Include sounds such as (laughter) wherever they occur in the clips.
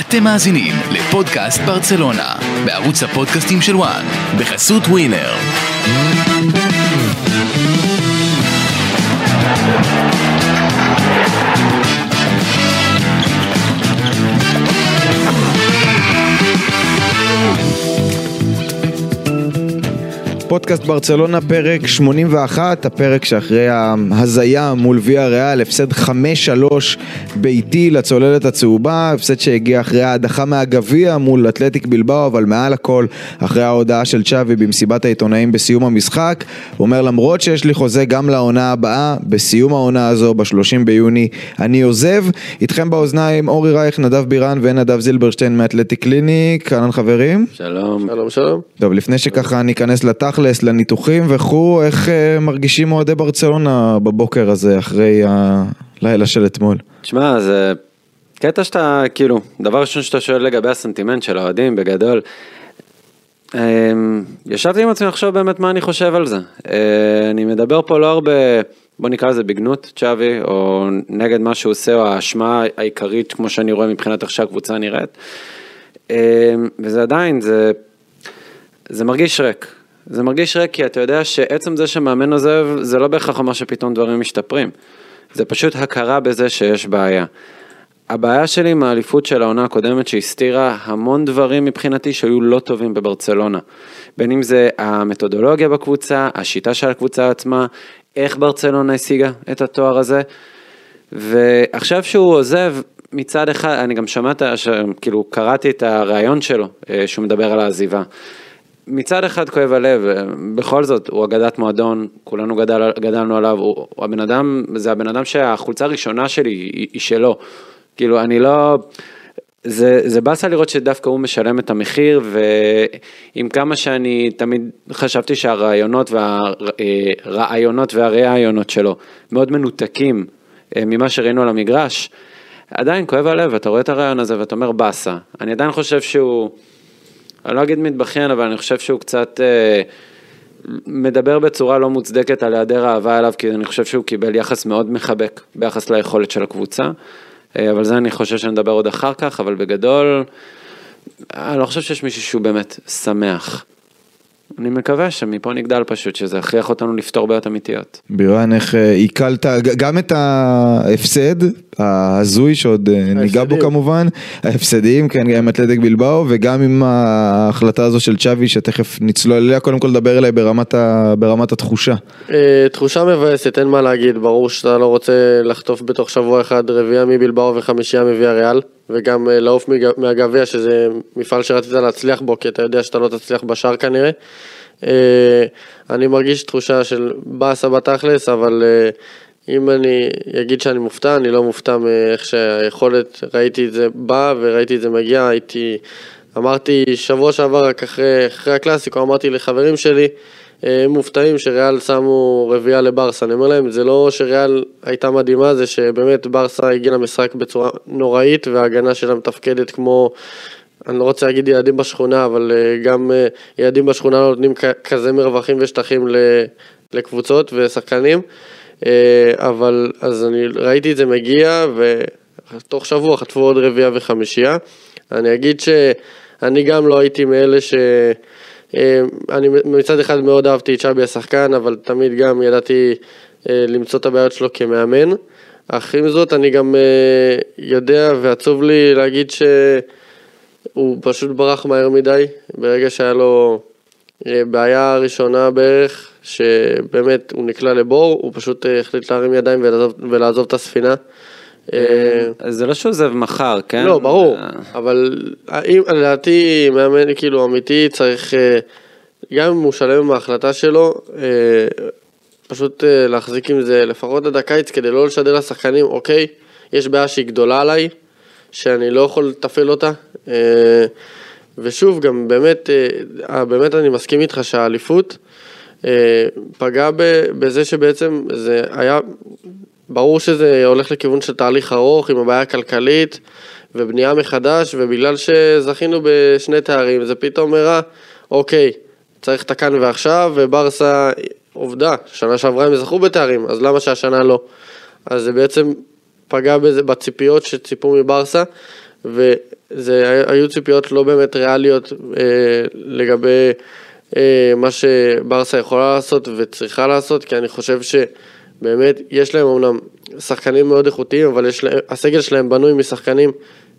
אתם מאזינים לפודקאסט ברצלונה, בערוץ הפודקאסטים של וואן, בחסות ווינר. פודקאסט ברצלונה, פרק 81, הפרק שאחרי ההזיה מול ויה ריאל, הפסד 5-3 ביתי לצוללת הצהובה, הפסד שהגיע אחרי ההדחה מהגביע מול אתלטיק בלבאו, אבל מעל הכל, אחרי ההודעה של צ'אבי במסיבת העיתונאים בסיום המשחק, הוא אומר למרות שיש לי חוזה גם לעונה הבאה, בסיום העונה הזו, ב-30 ביוני, אני עוזב. איתכם באוזניים אורי רייך, נדב בירן ונדב זילברשטיין מאתלטיק קליניק, אהלן חברים. שלום. שלום שלום. טוב, לפני שככה ניכנס לתכלס, לניתוחים וכו', איך אה, מרגישים אוהדי ברצלונה בבוקר הזה, אחרי הלילה של אתמול? תשמע, זה קטע שאתה, כאילו, דבר ראשון שאתה שואל לגבי הסנטימנט של האוהדים, בגדול, אמ, ישבתי עם עצמי לחשוב באמת מה אני חושב על זה. אה, אני מדבר פה לא הרבה, בוא נקרא לזה בגנות צ'אבי, או נגד מה שהוא עושה, או האשמה העיקרית, כמו שאני רואה מבחינת איך שהקבוצה נראית. אמ, וזה עדיין, זה, זה מרגיש ריק. זה מרגיש ריק כי אתה יודע שעצם זה שמאמן עוזב, זה לא בהכרח אומר שפתאום דברים משתפרים. זה פשוט הכרה בזה שיש בעיה. הבעיה שלי עם האליפות של העונה הקודמת שהסתירה המון דברים מבחינתי שהיו לא טובים בברצלונה. בין אם זה המתודולוגיה בקבוצה, השיטה של הקבוצה עצמה, איך ברצלונה השיגה את התואר הזה. ועכשיו שהוא עוזב, מצד אחד, אני גם שמעת, כאילו קראתי את הריאיון שלו, אה, שהוא מדבר על העזיבה. מצד אחד כואב הלב, בכל זאת, הוא אגדת מועדון, כולנו גדל, גדלנו עליו, הוא, הוא הבן אדם, זה הבן אדם שהחולצה הראשונה שלי היא, היא שלו. כאילו, אני לא... זה, זה באסה לראות שדווקא הוא משלם את המחיר, ועם כמה שאני תמיד חשבתי שהרעיונות והרעיונות והראיונות שלו מאוד מנותקים אה, ממה שראינו על המגרש, עדיין כואב הלב, אתה רואה את הרעיון הזה ואתה אומר באסה. אני עדיין חושב שהוא... אני לא אגיד מתבכיין, אבל אני חושב שהוא קצת אה, מדבר בצורה לא מוצדקת על היעדר אהבה אליו, כי אני חושב שהוא קיבל יחס מאוד מחבק ביחס ליכולת של הקבוצה. אה, אבל זה אני חושב שנדבר עוד אחר כך, אבל בגדול, אני לא חושב שיש מישהו שהוא באמת שמח. אני מקווה שמפה נגדל פשוט, שזה יכריח אותנו לפתור בעיות אמיתיות. בירן, איך אה, עיכלת גם את ההפסד ההזוי שעוד אה, ניגע בו כמובן, ההפסדים, כן, גם עם אתלטיק בלבאו וגם עם ההחלטה הזו של צ'אבי שתכף נצלול אליה, קודם כל לדבר אליי ברמת, ה, ברמת התחושה. אה, תחושה מבאסת, אין מה להגיד, ברור שאתה לא רוצה לחטוף בתוך שבוע אחד רביעייה מבלבאו וחמישייה מוויה ריאל. וגם לעוף מהגביע שזה מפעל שרצית להצליח בו כי אתה יודע שאתה לא תצליח בשאר כנראה. אני מרגיש תחושה של באסה בתכלס אבל אם אני אגיד שאני מופתע, אני לא מופתע מאיך שהיכולת, ראיתי את זה בא וראיתי את זה מגיע, הייתי, אמרתי שבוע שעבר רק אחרי, אחרי הקלאסיקו, אמרתי לחברים שלי, מופתעים שריאל שמו רביעייה לברסה, אני אומר להם, זה לא שריאל הייתה מדהימה, זה שבאמת ברסה הגיעה למשחק בצורה נוראית וההגנה שלה מתפקדת כמו, אני לא רוצה להגיד ילדים בשכונה, אבל גם ילדים בשכונה לא נותנים כזה מרווחים ושטחים לקבוצות ושחקנים. אה, אבל אז אני ראיתי את זה מגיע ותוך שבוע חטפו עוד רביעייה וחמישייה. אני אגיד שאני גם לא הייתי מאלה ש... אה, אני מצד אחד מאוד אהבתי את שבי השחקן, אבל תמיד גם ידעתי אה, למצוא את הבעיות שלו כמאמן. אך עם זאת אני גם יודע ועצוב לי להגיד שהוא פשוט ברח מהר מדי, ברגע שהיה לו בעיה ראשונה בערך, שבאמת הוא נקלע לבור, הוא פשוט אה, החליט להרים ידיים ולעזוב, ולעזוב את הספינה. אה, זה לא שהוא עוזב מחר, כן? לא, ברור, אבל אם, לדעתי מאמן כאילו אמיתי צריך, אה, גם אם הוא שלם עם ההחלטה שלו, פשוט להחזיק עם זה לפחות עד הקיץ כדי לא לשדר לשחקנים, אוקיי, יש בעיה שהיא גדולה עליי, שאני לא יכול לתפעל אותה. ושוב, גם באמת, באמת אני מסכים איתך שהאליפות, אה, פגע בזה שבעצם זה היה, ברור שזה הולך לכיוון של תהליך ארוך עם הבעיה הכלכלית ובנייה מחדש, ובגלל שזכינו בשני תארים, זה פתאום הראה, אוקיי, צריך את הכאן ועכשיו, וברסה, עובדה, שנה שעברה הם זכו בתארים, אז למה שהשנה לא? אז זה בעצם פגע בזה, בציפיות שציפו מברסה, וזה היו ציפיות לא באמת ריאליות אה, לגבי אה, מה שברסה יכולה לעשות וצריכה לעשות, כי אני חושב שבאמת יש להם אמנם שחקנים מאוד איכותיים, אבל יש להם, הסגל שלהם בנוי משחקנים,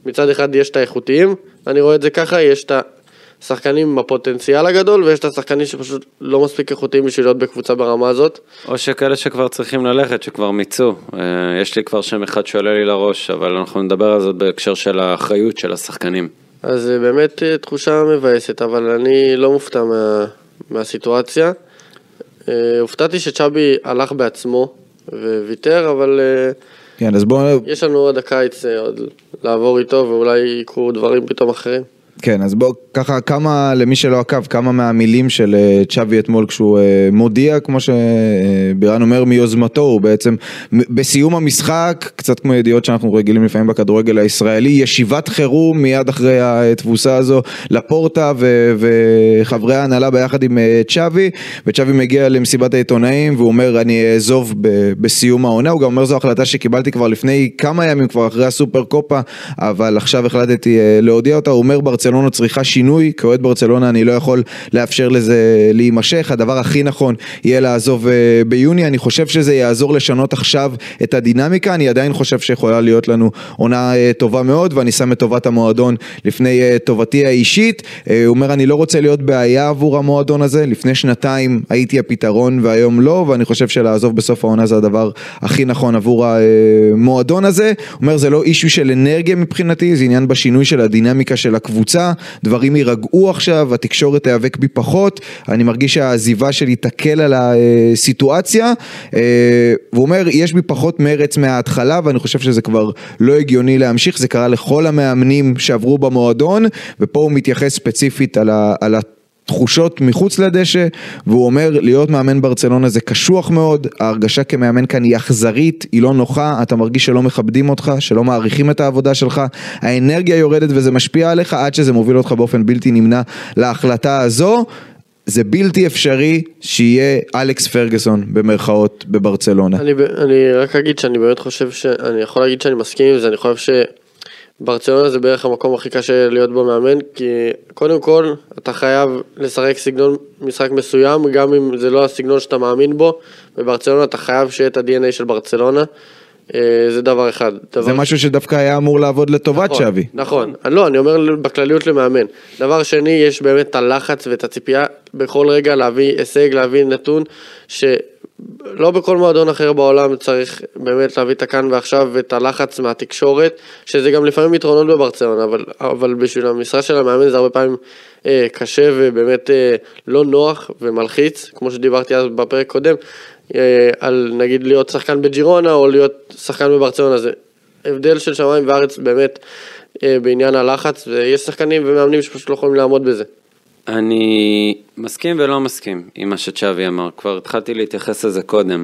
מצד אחד יש את האיכותיים, אני רואה את זה ככה, יש את השחקנים עם הפוטנציאל הגדול, ויש את השחקנים שפשוט לא מספיק איכותיים בשביל להיות בקבוצה ברמה הזאת. או שכאלה שכבר צריכים ללכת, שכבר מיצו. אה, יש לי כבר שם אחד שעולה לי לראש, אבל אנחנו נדבר על זה בהקשר של האחריות של השחקנים. אז זה באמת אה, תחושה מבאסת, אבל אני לא מופתע מה, מהסיטואציה. אה, הופתעתי שצ'אבי הלך בעצמו וויתר, אבל אה, כן, אז בואו... יש לנו עד הקיץ אה, עוד לעבור איתו, ואולי יקרו דברים פתאום אחרים. כן, אז בואו, ככה, כמה, למי שלא עקב, כמה מהמילים של אה, צ'אבי אתמול כשהוא אה, מודיע, כמו שבירן אומר, מיוזמתו, הוא בעצם, בסיום המשחק, קצת כמו ידיעות שאנחנו רגילים לפעמים בכדורגל הישראלי, ישיבת חירום מיד אחרי התבוסה הזו, לפורטה ו- וחברי ההנהלה ביחד עם אה, צ'אבי, וצ'אבי מגיע למסיבת העיתונאים, והוא אומר, אני אעזוב ב- בסיום העונה, הוא גם אומר, זו החלטה שקיבלתי כבר לפני כמה ימים, כבר אחרי הסופר קופה, אבל עכשיו החלטתי להודיע אותה, הוא אומר, ברצלונה צריכה שינוי, כאוהד ברצלונה אני לא יכול לאפשר לזה להימשך, הדבר הכי נכון יהיה לעזוב אה, ביוני, אני חושב שזה יעזור לשנות עכשיו את הדינמיקה, אני עדיין חושב שיכולה להיות לנו עונה אה, טובה מאוד, ואני שם את טובת המועדון לפני אה, טובתי האישית, הוא אומר אני לא רוצה להיות בעיה עבור המועדון הזה, לפני שנתיים הייתי הפתרון והיום לא, ואני חושב שלעזוב בסוף העונה זה הדבר הכי נכון עבור המועדון הזה, הוא אומר זה לא אישו של אנרגיה מבחינתי, זה עניין בשינוי של הדינמיקה של הקבוצה, דברים יירגעו עכשיו, התקשורת תיאבק בי פחות, אני מרגיש שהעזיבה שלי תקל על הסיטואציה, אה, והוא אומר, יש בי פחות מרץ מההתחלה, ואני חושב שזה כבר לא הגיוני להמשיך, זה קרה לכל המאמנים שעברו במועדון, ופה הוא מתייחס ספציפית על ה... על ה תחושות מחוץ לדשא, והוא אומר להיות מאמן ברצלונה זה קשוח מאוד, ההרגשה כמאמן כאן היא אכזרית, היא לא נוחה, אתה מרגיש שלא מכבדים אותך, שלא מעריכים את העבודה שלך, האנרגיה יורדת וזה משפיע עליך עד שזה מוביל אותך באופן בלתי נמנע להחלטה הזו. זה בלתי אפשרי שיהיה אלכס פרגוסון במרכאות בברצלונה. אני, אני רק אגיד שאני באמת חושב ש... אני יכול להגיד שאני מסכים עם זה, אני חושב שברצלונה זה בערך המקום הכי קשה להיות בו מאמן, כי קודם כל אתה חייב לשחק סגנון משחק מסוים, גם אם זה לא הסגנון שאתה מאמין בו, בברצלונה אתה חייב שיהיה את ה-DNA של ברצלונה, אה, זה דבר אחד. דבר זה משהו שדווקא היה אמור לעבוד לטובת נכון, שווי. נכון, אני לא, אני אומר בכלליות למאמן. דבר שני, יש באמת את הלחץ ואת הציפייה בכל רגע להביא הישג, להביא נתון, שלא בכל מועדון אחר בעולם צריך באמת להביא את הכאן ועכשיו ואת הלחץ מהתקשורת, שזה גם לפעמים יתרונות בברצלונה, אבל, אבל בשביל המשרה של המאמן זה הרבה פעמים אה, קשה ובאמת אה, לא נוח ומלחיץ, כמו שדיברתי אז בפרק קודם, אה, על נגיד להיות שחקן בג'ירונה או להיות שחקן בברצלונה, זה הבדל של שמיים וארץ באמת אה, בעניין הלחץ, ויש שחקנים ומאמנים שפשוט לא יכולים לעמוד בזה. אני מסכים ולא מסכים עם מה שצ'אבי אמר, כבר התחלתי להתייחס לזה קודם.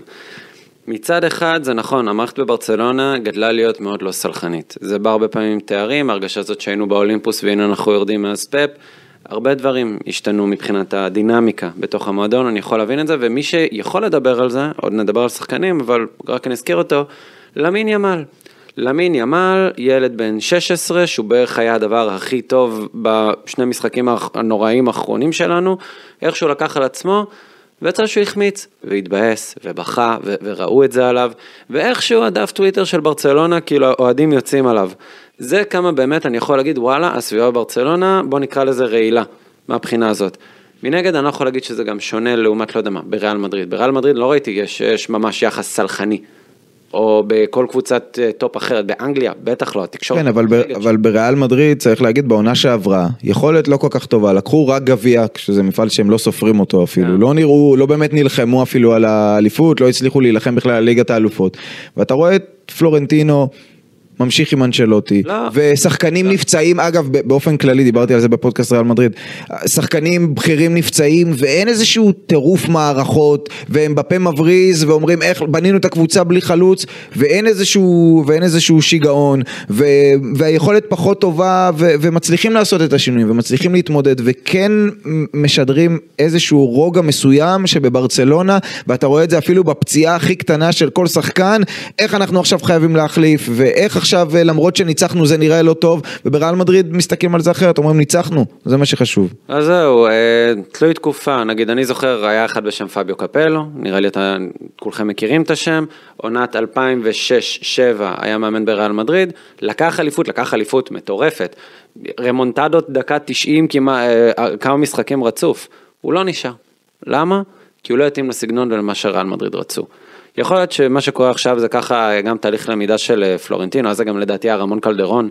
מצד אחד זה נכון, המערכת בברצלונה גדלה להיות מאוד לא סלחנית. זה בא הרבה פעמים תארים, ההרגשה הזאת שהיינו באולימפוס והנה אנחנו יורדים מאז פאפ. הרבה דברים השתנו מבחינת הדינמיקה בתוך המועדון, אני יכול להבין את זה, ומי שיכול לדבר על זה, עוד נדבר על שחקנים, אבל רק אני אזכיר אותו, למין ימל. למין ימל, ילד בן 16, שהוא בערך היה הדבר הכי טוב בשני משחקים הנוראים האחרונים שלנו, איך שהוא לקח על עצמו, ויצא שהוא החמיץ, והתבאס, ובכה, ו- וראו את זה עליו, ואיכשהו הדף טוויטר של ברצלונה, כאילו האוהדים יוצאים עליו. זה כמה באמת אני יכול להגיד, וואלה, הסביבה בברצלונה, בוא נקרא לזה רעילה, מהבחינה הזאת. מנגד, אני לא יכול להגיד שזה גם שונה לעומת, לא יודע מה, בריאל מדריד. בריאל מדריד לא ראיתי, יש, יש ממש יחס סלחני. או בכל קבוצת אה, טופ אחרת, באנגליה, בטח לא, התקשורת. כן, אבל, ב, אבל בריאל מדריד, צריך להגיד, בעונה שעברה, יכולת לא כל כך טובה, לקחו רק גביע, שזה מפעל שהם לא סופרים אותו אפילו, כן. לא נראו, לא באמת נלחמו אפילו על האליפות, לא הצליחו להילחם בכלל על ליגת האלופות. ואתה רואה את פלורנטינו, ממשיך עם אנשלוטי, לא. ושחקנים נפצעים, אגב באופן כללי, דיברתי על זה בפודקאסט ריאל מדריד, שחקנים בכירים נפצעים ואין איזשהו טירוף מערכות, והם בפרי סיזן ואומרים איך בנינו את הקבוצה בלי חלוץ, ואין איזשהו, ואין איזשהו שיגעון, ו, והיכולת פחות טובה, ו, ומצליחים לעשות את השינויים, ומצליחים להתמודד, וכן משדרים איזשהו רוגע מסוים שבברצלונה, ואתה רואה את זה אפילו בפציעה הכי קטנה של כל שחקן, איך אנחנו עכשיו חייבים להחליף, ואיך עכשיו עכשיו אה, למרות שניצחנו זה נראה לא טוב, ובריאל מדריד מסתכלים על זה אחרת, אומרים ניצחנו, זה מה שחשוב. אז זהו, אה, תלוי תקופה, נגיד אני זוכר, היה אחד בשם פביו קפלו, נראה לי אתה, כולכם מכירים את השם, עונת 2006-2007 היה מאמן בריאל מדריד, לקח אליפות, לקח אליפות מטורפת, רמונטדות דקה 90 כמעט, אה, כמה משחקים רצוף, הוא לא נשאר. למה? כי הוא לא התאים לסגנון ולמה שריאל מדריד רצו. יכול להיות שמה שקורה עכשיו זה ככה גם תהליך למידה של אה, פלורנטינו, אז זה גם לדעתי הרמון קלדרון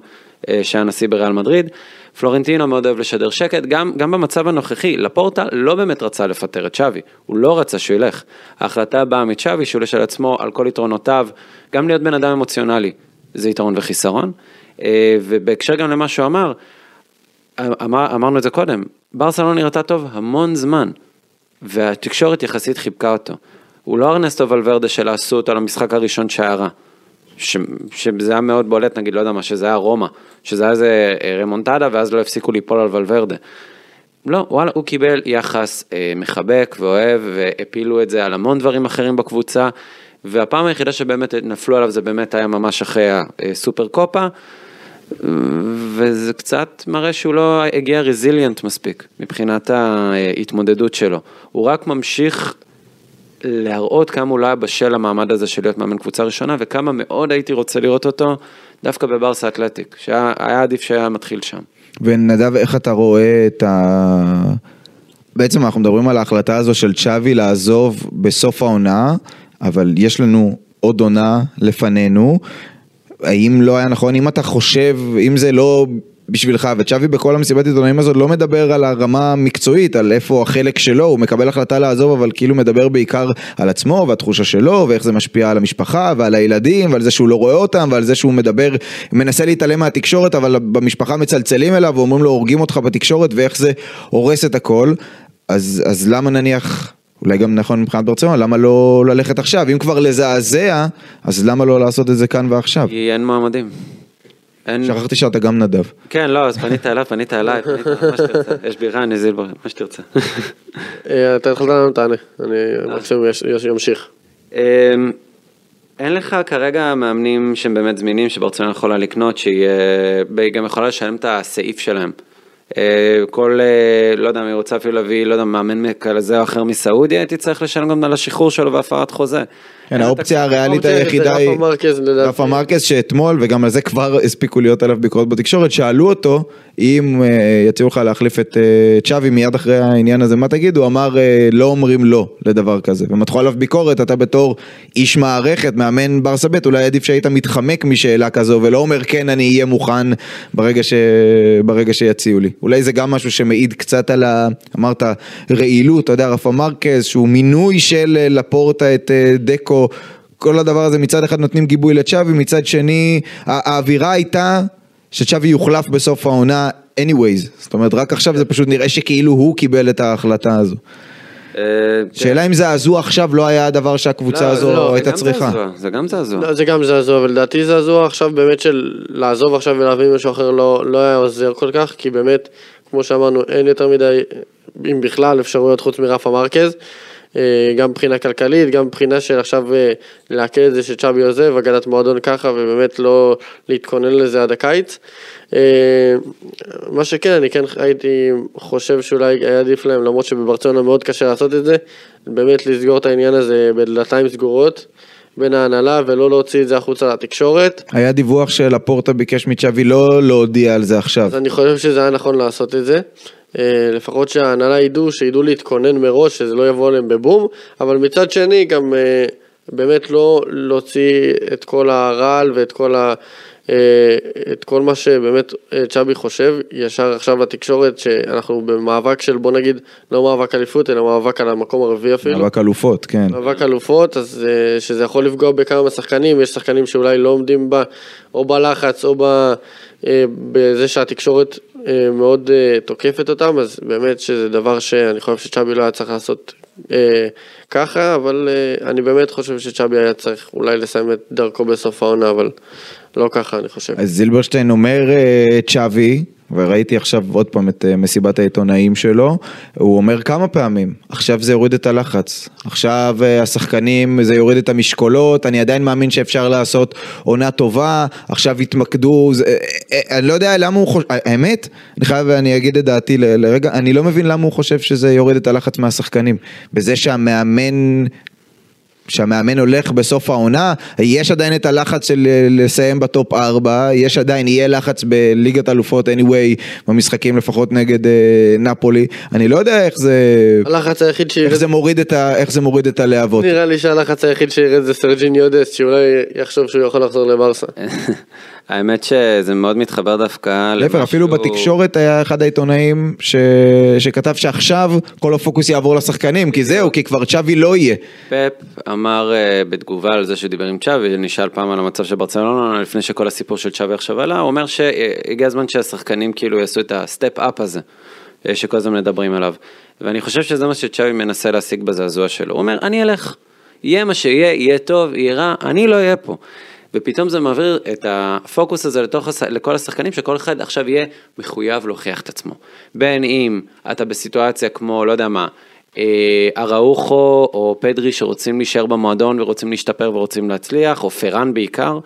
אה, שהיה נשיא בריאל מדריד. פלורנטינו מאוד אוהב לשדר שקט, גם, גם במצב הנוכחי, לפורטה לא באמת רצה לפטר את שווי, הוא לא רצה שהוא ילך. ההחלטה באה מצ'אבי שהוא לשל עצמו על כל יתרונותיו, גם להיות בן אדם אמוציונלי, זה יתרון וחיסרון. אה, ובהקשר גם למה שהוא אמר, אמר, אמרנו את זה קודם, ברסה לא נראתה טוב המון זמן, והתקשורת יחסית חיבקה אותו. הוא לא ארנסטו ולוורדה שלא עשו אותו למשחק הראשון שהיה רע. ש, שזה היה מאוד בולט, נגיד, לא יודע מה, שזה היה רומא, שזה היה איזה אה, רמונטדה ואז לא הפסיקו ליפול על ולוורדה. לא, וואלה, הוא קיבל יחס אה, מחבק ואוהב, והפילו את זה על המון דברים אחרים בקבוצה, והפעם היחידה שבאמת נפלו עליו זה באמת היה ממש אחרי הסופר קופה, וזה קצת מראה שהוא לא הגיע רזיליאנט מספיק מבחינת ההתמודדות שלו. הוא רק ממשיך להראות כמה הוא לא היה בשל המעמד הזה של להיות מאמן קבוצה ראשונה, וכמה מאוד הייתי רוצה לראות אותו דווקא בברסה אתלטיק, שהיה עדיף שהיה מתחיל שם. ונדב, איך אתה רואה את ה... בעצם אנחנו מדברים על ההחלטה הזו של צ'אבי לעזוב בסוף העונה, אבל יש לנו עוד עונה לפנינו. האם לא היה נכון, אם אתה חושב, אם זה לא בשבילך, וצ'אבי בכל המסיבת עיתונאים הזאת לא מדבר על הרמה המקצועית, על איפה החלק שלו, הוא מקבל החלטה לעזוב, אבל כאילו מדבר בעיקר על עצמו והתחושה שלו, ואיך זה משפיע על המשפחה ועל הילדים, ועל זה שהוא לא רואה אותם, ועל זה שהוא מדבר, מנסה להתעלם מהתקשורת, אבל במשפחה מצלצלים אליו ואומרים לו הורגים אותך בתקשורת, ואיך זה הורס את הכל. אז, אז למה נניח... אולי גם נכון מבחינת ברצלונה, למה לא ללכת עכשיו? אם כבר לזעזע, אז למה לא לעשות את זה כאן ועכשיו? כי אין מועמדים. אין... שכחתי שאתה גם נדב. כן, לא, אז פנית אליו, פנית אליי, פנית, מה שתרצה. יש בירה, אני זילבר, מה שתרצה. אה, אתה התחלת לנו תענה, אני מקסימום ימשיך. אמ, אין לך כרגע מאמנים שהם באמת זמינים, שברצלונה יכולה לקנות, שהיא גם יכולה לשלם את הסעיף שלהם. אה, כל, אה, לא יודע, אני רוצה אפילו להביא, לא יודע, מאמן כזה או אחר מסעודיה, הייתי צריך לשלם גם על השחרור שלו והפרת חוזה. כן, האופציה הריאלית היחידה היא רפה מרקז שאתמול, וגם על זה כבר הספיקו להיות עליו ביקורות בתקשורת, שאלו אותו אם אה, יציעו לך להחליף את צ'אבי מיד אחרי העניין הזה, מה תגיד? הוא אמר לא אומרים לא לדבר כזה, ומתחו עליו ביקורת, אתה בתור איש מערכת, מאמן ברסה ב', אולי עדיף שהיית מתחמק משאלה כזו, ולא אומר כן אני אהיה מוכן ברגע, ש... ברגע שיציעו לי. אולי זה גם משהו שמעיד קצת על ה... אמרת רעילות, אתה יודע, רפה מרקז, שהוא מינוי של לפורטה את דקו, כל הדבר הזה מצד אחד נותנים גיבוי לצ'אבי, מצד שני האווירה הייתה שצ'אבי יוחלף בסוף העונה anyways, זאת אומרת רק עכשיו זה פשוט נראה שכאילו הוא קיבל את ההחלטה הזו. אה, שאלה אם זעזוע עכשיו לא היה הדבר שהקבוצה לא, הזו לא, הייתה זה גם צריכה. זה גם זעזוע. לא, זה גם זעזוע, אבל לדעתי זעזוע עכשיו באמת של לעזוב עכשיו ולהביא מישהו אחר לא, לא היה עוזר כל כך, כי באמת, כמו שאמרנו, אין יותר מדי, אם בכלל, אפשרויות חוץ מרפה מרקז. אה, גם מבחינה כלכלית, גם מבחינה של עכשיו אה, לעכל את זה שצ'אבי עוזב, הגנת מועדון ככה, ובאמת לא להתכונן לזה עד הקיץ. אה, מה שכן, אני כן הייתי חושב שאולי היה עדיף להם, למרות שבברצלונה מאוד קשה לעשות את זה, באמת לסגור את העניין הזה בדלתיים סגורות. בין ההנהלה ולא להוציא את זה החוצה לתקשורת. היה דיווח שלפורטה ביקש מצ'אבי לא להודיע על זה עכשיו. אז אני חושב שזה היה נכון לעשות את זה. אה, לפחות שההנהלה ידעו, שידעו להתכונן מראש, שזה לא יבוא עליהם בבום, אבל מצד שני גם אה, באמת לא להוציא את כל הרעל ואת כל ה... אה, את כל מה שבאמת צ'אבי חושב, ישר עכשיו לתקשורת שאנחנו במאבק של בוא נגיד לא מאבק אליפות אלא מאבק על המקום הרביעי אפילו. מאבק אלופות, כן. מאבק אלופות, אז שזה יכול לפגוע בכמה מהשחקנים, יש שחקנים שאולי לא עומדים בה, או בלחץ או בזה שהתקשורת אה, מאוד אה, תוקפת אותם, אז באמת שזה דבר שאני חושב שצ'אבי לא היה צריך לעשות אה, ככה, אבל אה, אני באמת חושב שצ'אבי היה צריך אולי לסיים את דרכו בסוף העונה, אבל לא ככה אני חושב. אז זילברשטיין אומר אה, צ'אבי, וראיתי עכשיו עוד פעם את אה, מסיבת העיתונאים שלו, הוא אומר כמה פעמים, עכשיו זה יוריד את הלחץ, עכשיו אה, השחקנים, זה יוריד את המשקולות, אני עדיין מאמין שאפשר לעשות עונה טובה, עכשיו יתמקדו, זה, אני לא יודע למה הוא חושב, האמת, אני חייב, אני אגיד את דעתי ל- לרגע, אני לא מבין למה הוא חושב שזה יוריד את הלחץ מהשחקנים, בזה שהמאמן שהמאמן הולך בסוף העונה, יש עדיין את הלחץ של לסיים בטופ 4, יש עדיין, יהיה לחץ בליגת אלופות anyway, במשחקים לפחות נגד אה, נפולי, אני לא יודע איך זה, הלחץ היחיד איך שירד, זה מוריד את, ה, איך זה מוריד את הלהבות. נראה לי שהלחץ היחיד שירד זה סרג'יניו דסט, שאולי יחשוב שהוא יכול לחזור לברסה. (laughs) האמת שזה מאוד מתחבר דווקא להפך, למשהו- אפילו בתקשורת היה אחד העיתונאים ש... שכתב שעכשיו כל הפוקוס יעבור לשחקנים, כי זהו, כי כבר צ'אבי לא יהיה. פפ אמר uh, בתגובה על זה שדיבר עם צ'אבי, נשאל פעם על המצב של ברצלונה, לפני שכל הסיפור של צ'אבי עכשיו עלה, הוא אומר שהגיע הזמן שהשחקנים כאילו יעשו את הסטפ אפ הזה, אה, שכל הזמן מדברים עליו. ואני חושב שזה מה שצ'אבי מנסה להשיג בזעזוע שלו. הוא אומר, אני אלך, יהיה מה שיהיה, יהיה טוב, יהיה רע, אני לא אהיה פה. ופתאום זה מעביר את הפוקוס הזה לתוך, לכל השחקנים, שכל אחד עכשיו יהיה מחויב להוכיח את עצמו. בין אם אתה בסיטואציה כמו, לא יודע מה, אה, אראוחו או פדרי שרוצים להישאר במועדון ורוצים להשתפר ורוצים להצליח, או פרן בעיקר,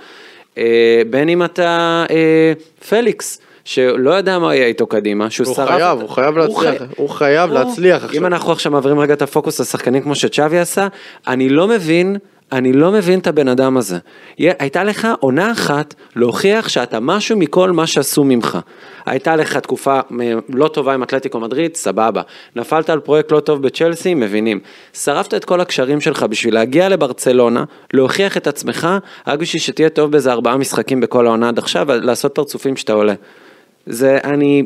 אה, בין אם אתה אה, פליקס. שלא יודע מה יהיה איתו קדימה, שהוא הוא שרף... חייב, את- הוא חייב להצליח, הוא חייב הוא- להצליח עכשיו. אם אנחנו עכשיו מעבירים רגע את הפוקוס לשחקנים כמו שצ'אבי עשה, אני לא מבין, אני לא מבין את הבן אדם הזה. הייתה לך עונה אחת להוכיח שאתה משהו מכל מה שעשו ממך. הייתה לך תקופה מ- לא טובה עם אתלטיקו מדריד, סבבה. נפלת על פרויקט לא טוב בצ'לסי, מבינים. שרפת את כל הקשרים שלך בשביל להגיע לברצלונה, להוכיח את עצמך, רק בשביל שתהיה טוב באיזה ארבעה משחקים בכל העונה עד עכשיו, לעשות פרצופים שאתה עולה. זה, אני...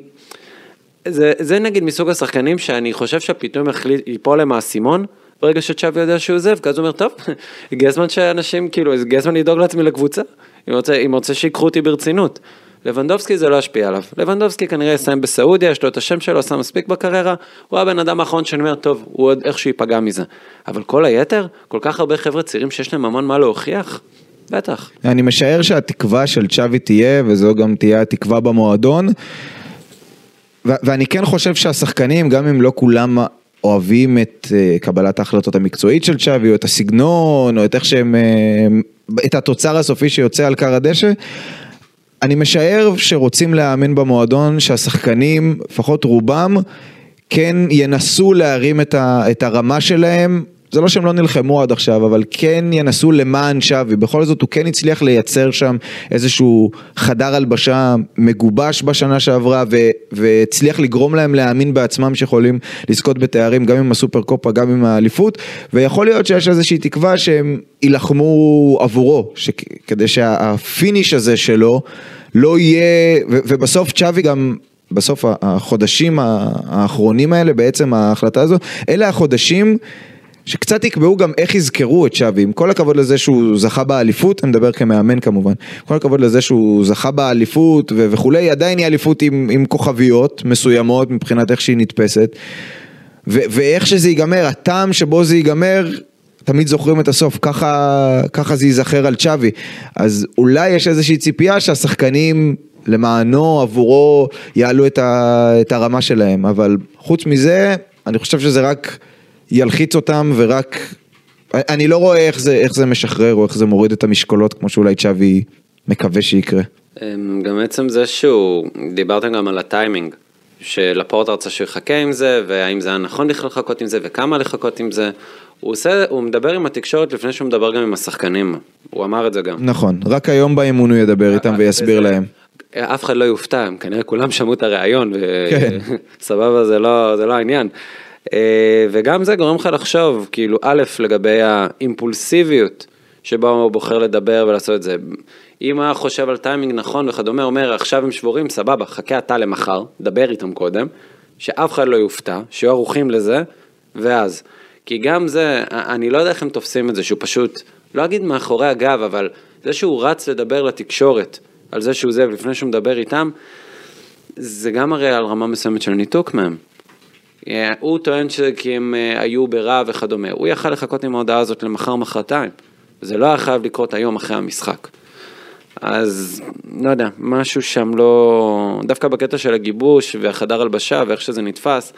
זה, זה נגיד מסוג השחקנים שאני חושב שפתאום יחליט, ייפול להם האסימון ברגע שצ'אבי יודע שהוא עוזב, כי אז הוא אומר, טוב, הגיע הזמן שאנשים, כאילו, הגיע הזמן לדאוג לעצמי לקבוצה, אם רוצה, אם רוצה שיקחו אותי ברצינות. לבנדובסקי זה לא ישפיע עליו. לבנדובסקי כנראה יסיים בסעודיה, יש לו את השם שלו, עשה מספיק בקריירה, הוא הבן אדם האחרון שאני אומר, טוב, הוא עוד איכשהו ייפגע מזה. אבל כל היתר, כל כך הרבה חבר'ה צעירים שיש להם המון מה להוכיח, בטח. אני משער שהתקווה של צ'אבי תהיה, וזו גם תהיה התקווה במועדון. ו- ואני כן חושב שהשחקנים, גם אם לא כולם אוהבים את uh, קבלת ההחלטות המקצועית של צ'אבי, או את הסגנון, או את איך שהם, uh, את התוצר הסופי שיוצא על כר הדשא, אני משער שרוצים להאמין במועדון שהשחקנים, לפחות רובם, כן ינסו להרים את הרמה שלהם. זה לא שהם לא נלחמו עד עכשיו, אבל כן ינסו למען שווי. בכל זאת הוא כן הצליח לייצר שם איזשהו חדר הלבשה מגובש בשנה שעברה, ו, והצליח לגרום להם להאמין בעצמם שיכולים לזכות בתארים, גם עם הסופר קופה, גם עם האליפות, ויכול להיות שיש איזושהי תקווה שהם יילחמו עבורו, שכ- כדי שהפיניש הזה שלו לא יהיה, ו- ובסוף צ'אבי גם בסוף החודשים האחרונים האלה, בעצם ההחלטה הזו, אלה החודשים שקצת יקבעו גם איך יזכרו את שווי, עם כל הכבוד לזה שהוא זכה באליפות, אני מדבר כמאמן כמובן, כל הכבוד לזה שהוא זכה באליפות ו- וכולי, עדיין היא אליפות עם, עם כוכביות מסוימות מבחינת איך שהיא נתפסת, ו- ואיך שזה ייגמר, הטעם שבו זה ייגמר, תמיד זוכרים את הסוף, ככה, ככה זה ייזכר על צ'אבי. אז אולי יש איזושהי ציפייה שהשחקנים למענו, עבורו, יעלו את, ה, את הרמה שלהם, אבל חוץ מזה, אני חושב שזה רק ילחיץ אותם ורק... אני לא רואה איך זה, איך זה משחרר או איך זה מוריד את המשקולות כמו שאולי צ'אבי מקווה שיקרה. אמ, גם עצם זה שהוא, דיברתם גם על הטיימינג, שלפורט רצה שהוא יחכה עם זה, והאם זה היה נכון לחכות עם זה, וכמה לחכות עם זה. הוא עושה, הוא מדבר עם התקשורת לפני שהוא מדבר גם עם השחקנים, הוא אמר את זה גם. נכון, רק היום באימון הוא ידבר איתם ויסביר וזה- להם. אף אחד לא יופתע, כנראה כולם שמעו את הריאיון, כן. (laughs) וסבבה, זה לא, זה לא העניין. אה, וגם זה גורם לך לחשוב, כאילו, א', לגבי האימפולסיביות שבה הוא בוחר לדבר ולעשות את זה. אם הוא היה חושב על טיימינג נכון וכדומה, אומר, עכשיו הם שבורים, סבבה, חכה אתה למחר, דבר איתם קודם, שאף אחד לא יופתע, שיהיו ערוכים לזה, ואז. כי גם זה, אני לא יודע איך הם תופסים את זה, שהוא פשוט, לא אגיד מאחורי הגב, אבל זה שהוא רץ לדבר לתקשורת על זה שהוא זה, ולפני שהוא מדבר איתם, זה גם הרי על רמה מסוימת של ניתוק מהם. הוא טוען שכי הם אה, היו ברע וכדומה, הוא יכל לחכות עם ההודעה הזאת למחר מחרתיים. זה לא היה חייב לקרות היום אחרי המשחק. אז לא יודע, משהו שם לא, דווקא בקטע של הגיבוש והחדר הלבשה ואיך שזה נתפס,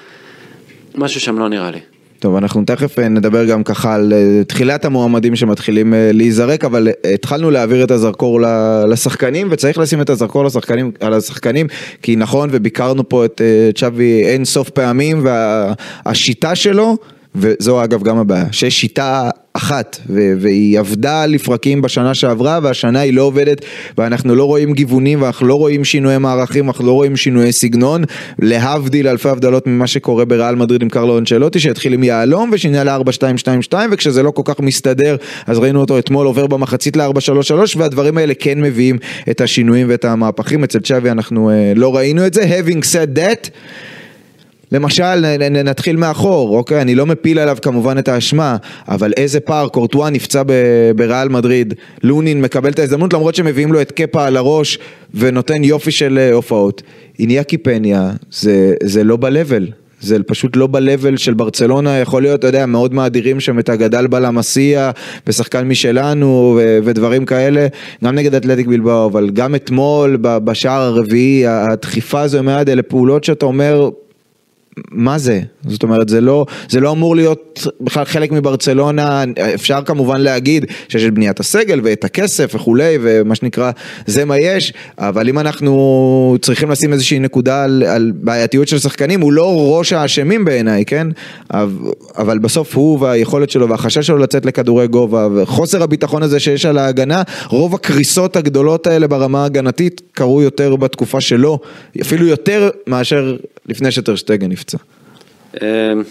משהו שם לא נראה לי. טוב, אנחנו תכף אה, נדבר גם ככה על אה, תחילת המועמדים שמתחילים אה, להיזרק, אבל התחלנו להעביר את הזרקור לשחקנים, וצריך לשים את הזרקור לשחקנים, על השחקנים, כי נכון, וביקרנו פה את צ'אבי אין סוף פעמים, והשיטה שלו, וזו אגב גם הבעיה, שיש שיטה אחת, והיא עבדה לפרקים בשנה שעברה, והשנה היא לא עובדת, ואנחנו לא רואים גיוונים, ואנחנו לא רואים שינויי מערכים, אנחנו לא רואים שינויי סגנון, להבדיל אלפי הבדלות ממה שקורה בריאל מדריד עם קרלו אנצ'לוטי, שהתחיל עם יהלום ושינה ל-4-2-2-2, וכשזה לא כל כך מסתדר, אז ראינו אותו אתמול עובר במחצית ל-4-3-3, והדברים האלה כן מביאים את השינויים ואת המהפכים, אצל צ'אבי אנחנו uh, לא ראינו את זה, having said that, למשל, נתחיל מאחור, אוקיי? אני לא מפיל עליו כמובן את האשמה, אבל איזה פער, קורטואה נפצע בריאל מדריד, לונין מקבל את ההזדמנות למרות שמביאים לו את קפה על הראש ונותן יופי של אה, הופעות. איניאקי פניה, זה, זה לא ב-level. זה פשוט לא ב-level של ברצלונה, יכול להיות, אתה יודע, מאוד מאדירים שם את הגדל בלמסיה, ושחקן משלנו, ו- ודברים כאלה, גם נגד אתלטיק בלבאו, אבל גם אתמול, בשער הרביעי, הדחיפה הזו מהיד, אלה פעולות שאתה אומר, מה זה? זאת אומרת, זה לא, זה לא אמור להיות בכלל חלק מברצלונה, אפשר כמובן להגיד שיש את בניית הסגל ואת הכסף וכולי, ומה שנקרא, זה מה יש, אבל אם אנחנו צריכים לשים איזושהי נקודה על, על בעייתיות של שחקנים, הוא לא ראש האשמים בעיניי, כן? אבל בסוף הוא והיכולת שלו והחשש שלו לצאת לכדורי גובה, וחוסר הביטחון הזה שיש על ההגנה, רוב הקריסות הגדולות האלה ברמה ההגנתית קרו יותר בתקופה שלו, אפילו יותר מאשר לפני שטרשטגן נפצע. אמ,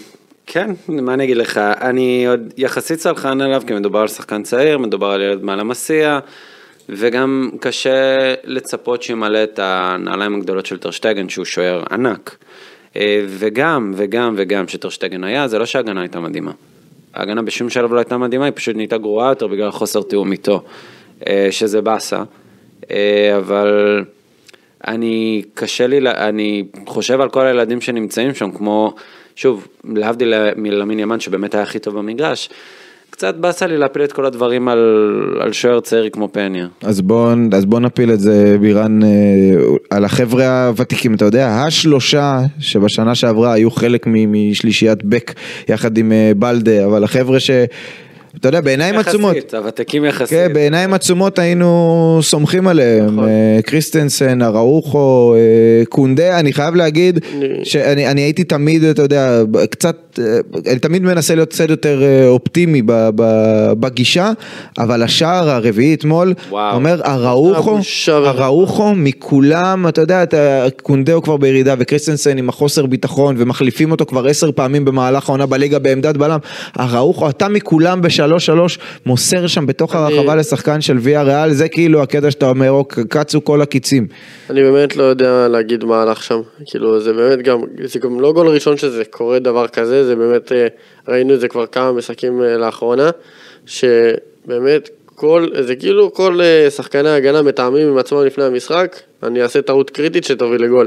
כן, מה אני אגיד לך, אני עוד יחסית סלחן עליו, כי מדובר על שחקן צעיר, מדובר על ילד מעל המסיע, וגם קשה לצפות שימלא את הנעליים הגדולות של טרשטגן, שהוא שוער ענק. אה, וגם, וגם, וגם, שטרשטגן היה, זה לא שההגנה הייתה מדהימה. ההגנה בשום שלב לא הייתה מדהימה, היא פשוט נהייתה גרועה יותר בגלל חוסר תיאום איתו, אה, שזה באסה. אה, אבל... אני, קשה לי, אני חושב על כל הילדים שנמצאים שם, כמו, שוב, להבדיל מלמין ימן שבאמת היה הכי טוב במגרש, קצת באסה לי להפיל את כל הדברים על, על שוער צעיר כמו פניה. אז בוא, אז בוא נפיל את זה, בירן, אה, על החבר'ה הוותיקים, אתה יודע, השלושה שבשנה שעברה היו חלק משלישיית בק יחד עם אה, בלדה, אבל החבר'ה ש... אתה יודע, בעיניים עצומות. יחסית, הוותיקים יחסית. כן, בעיניים עצומות היינו סומכים עליהם. נכון. אה, קריסטנסן, אראוחו, אה, קונדה, אני חייב להגיד שאני הייתי תמיד, אתה יודע, קצת, אה, אני תמיד מנסה להיות קצת יותר אופטימי בגישה, אבל השער הרביעי אתמול, אומר אראוחו, אראוחו מכולם, אתה יודע, קונדה הוא כבר בירידה, וקריסטנסן עם החוסר ביטחון, ומחליפים אותו כבר עשר פעמים במהלך העונה בליגה בעמדת בלם. אראוחו, אתה מכולם בשער. שלוש מוסר שם בתוך הרחבה לשחקן של ויה ריאל, זה כאילו הקטע שאתה אומר, אוקיי, קצו כל הקיצים. אני באמת לא יודע להגיד מה הלך שם, כאילו זה באמת גם, זה גם לא גול ראשון שזה קורה דבר כזה, זה באמת, אה, ראינו את זה כבר כמה משחקים אה, לאחרונה, שבאמת כל, זה כאילו כל אה, שחקני ההגנה מתאמים עם עצמם לפני המשחק, אני אעשה טעות קריטית שתוביל לגול.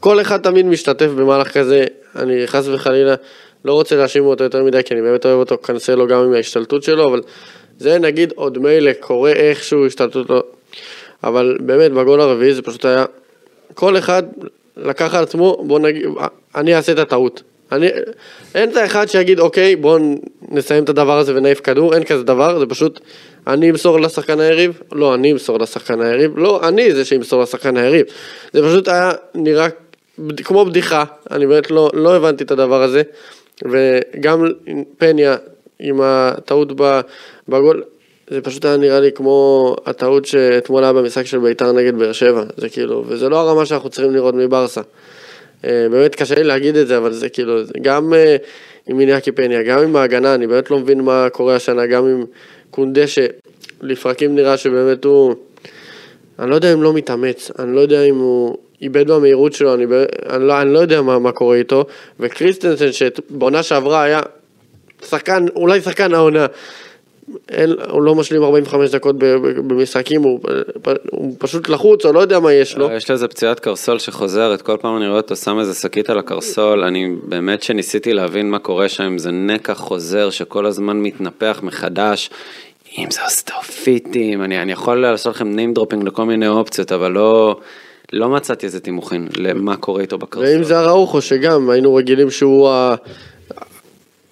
כל אחד תמיד משתתף במהלך כזה, אני חס וחלילה לא רוצה להאשים אותו יותר מדי, כי אני באמת אוהב אותו קנסלו גם עם ההשתלטות שלו, אבל זה נגיד עוד מילא קורה איכשהו השתלטות לו, אבל באמת בגול הרביעי זה פשוט היה, כל אחד לקח על עצמו, בוא נגיד, אני אעשה את הטעות. אני, אין את האחד שיגיד אוקיי בואו נסיים את הדבר הזה ונעיף כדור, אין כזה דבר, זה פשוט אני אמסור לשחקן היריב, לא אני אמסור לשחקן היריב, לא אני זה שימסור לשחקן היריב. זה פשוט היה נראה כמו בדיחה, אני באמת לא, לא הבנתי את הדבר הזה. וגם פניה עם הטעות בגול, זה פשוט היה נראה לי כמו הטעות שאתמול היה במשחק של בית"ר נגד באר שבע, זה כאילו, וזה לא הרמה שאנחנו צריכים לראות מברסה. אה, באמת קשה לי להגיד את זה, אבל זה כאילו, גם אה, עם איניאקי פניה, גם עם ההגנה, אני באמת לא מבין מה קורה השנה, גם עם קונדה שלפרקים נראה שבאמת הוא, אני לא יודע אם לא מתאמץ, אני לא יודע אם הוא איבד במהירות שלו, אני, אני, לא, אני לא יודע מה, מה קורה איתו, וקריסטנסן שבעונה שעברה היה שחקן, אולי שחקן העונה, אין, הוא לא משלים 45 דקות במשחקים, הוא, הוא פשוט לחוץ, או לא יודע מה יש לו. יש לזה פציעת קרסול שחוזרת, כל פעם אני רואה אותו שם איזה שקית על הקרסול, אני באמת שניסיתי להבין מה קורה שם, זה נקע חוזר שכל הזמן מתנפח מחדש, אם זה אוסטאופיטים, אני, אני יכול לעשות לכם name dropping לכל מיני אופציות, אבל לא, לא מצאתי איזה תימוכין למה קורה איתו בקרסול. ואם זה הראוכו, שגם היינו רגילים שהוא ה...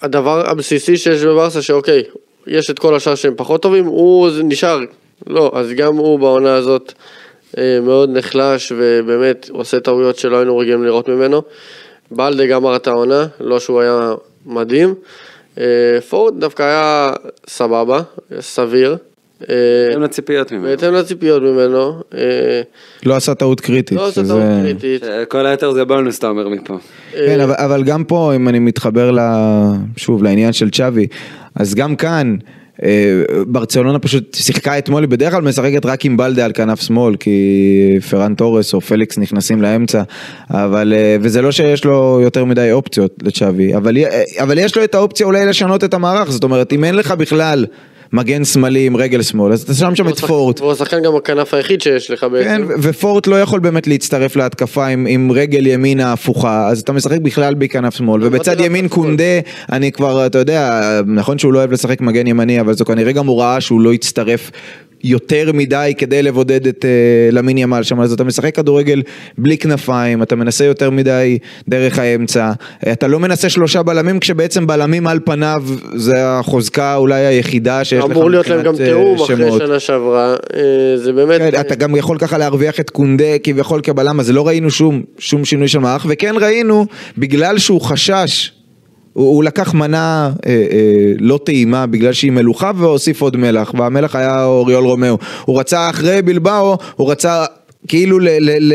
הדבר הבסיסי שיש בברסה, שאוקיי, יש את כל השאר שהם פחות טובים, הוא נשאר. לא, אז גם הוא בעונה הזאת אה, מאוד נחלש, ובאמת עושה טעויות שלא היינו רגילים לראות ממנו. בלדה גמר את העונה, לא שהוא היה מדהים. אה, פורד דווקא היה סבבה, סביר. אה, בהתאם לציפיות ממנו. בהתאם לציפיות ממנו. אה, לא עשה טעות קריטית. לא שזה- טעות קריטית. כל היתר זה בונוס, אתה אומר מפה. כן, אבל, גם פה, אם אני מתחבר ל... שוב לעניין של צ'אבי, אז גם כאן, אה, ברצלונה פשוט שיחקה אתמול, היא בדרך כלל משחקת רק עם בלדה על כנף שמאל, כי פרן תורס או פליקס נכנסים לאמצע, אבל, אה, וזה לא שיש לו יותר מדי אופציות לצ'אבי, אבל, אה, אבל יש לו את האופציה אולי לשנות את המערך, זאת אומרת, אם אין לך בכלל מגן שמאלי עם רגל שמאל, אז אתה שם שם את פורט. והוא השחקן גם הכנף היחיד שיש לך כן, בעצם. ו- ופורט לא יכול באמת להצטרף להתקפה עם, עם רגל ימינה הפוכה, אז אתה משחק בכלל בכנף שמאל, ובצד ימין. קונדה, אני כבר, אתה יודע, נכון שהוא לא אוהב לשחק מגן ימני, אבל זו כנראה גם הוראה שהוא לא יצטרף יותר מדי כדי לבודד את uh, למין ימל שם, אז אתה משחק כדורגל בלי כנפיים, אתה מנסה יותר מדי דרך האמצע, אתה לא מנסה שלושה בלמים, כשבעצם בלמים על פניו זה החוזקה אולי היחידה שיש לך אמור להיות להם גם מבחינת, אה, תיאום אחרי שמות. שנה שעברה. אה, זה באמת... כן, אתה גם יכול ככה להרוויח את קונדה כביכול כבלם, אז לא ראינו שום, שום שינוי של מערך, וכן ראינו, בגלל שהוא חשש, הוא, הוא לקח מנה אה, אה, לא טעימה בגלל שהיא מלוחה והוסיף עוד מלח, והמלח היה אוריול רומאו. הוא רצה אחרי בילבאו, הוא רצה... כאילו ל- ל- ל-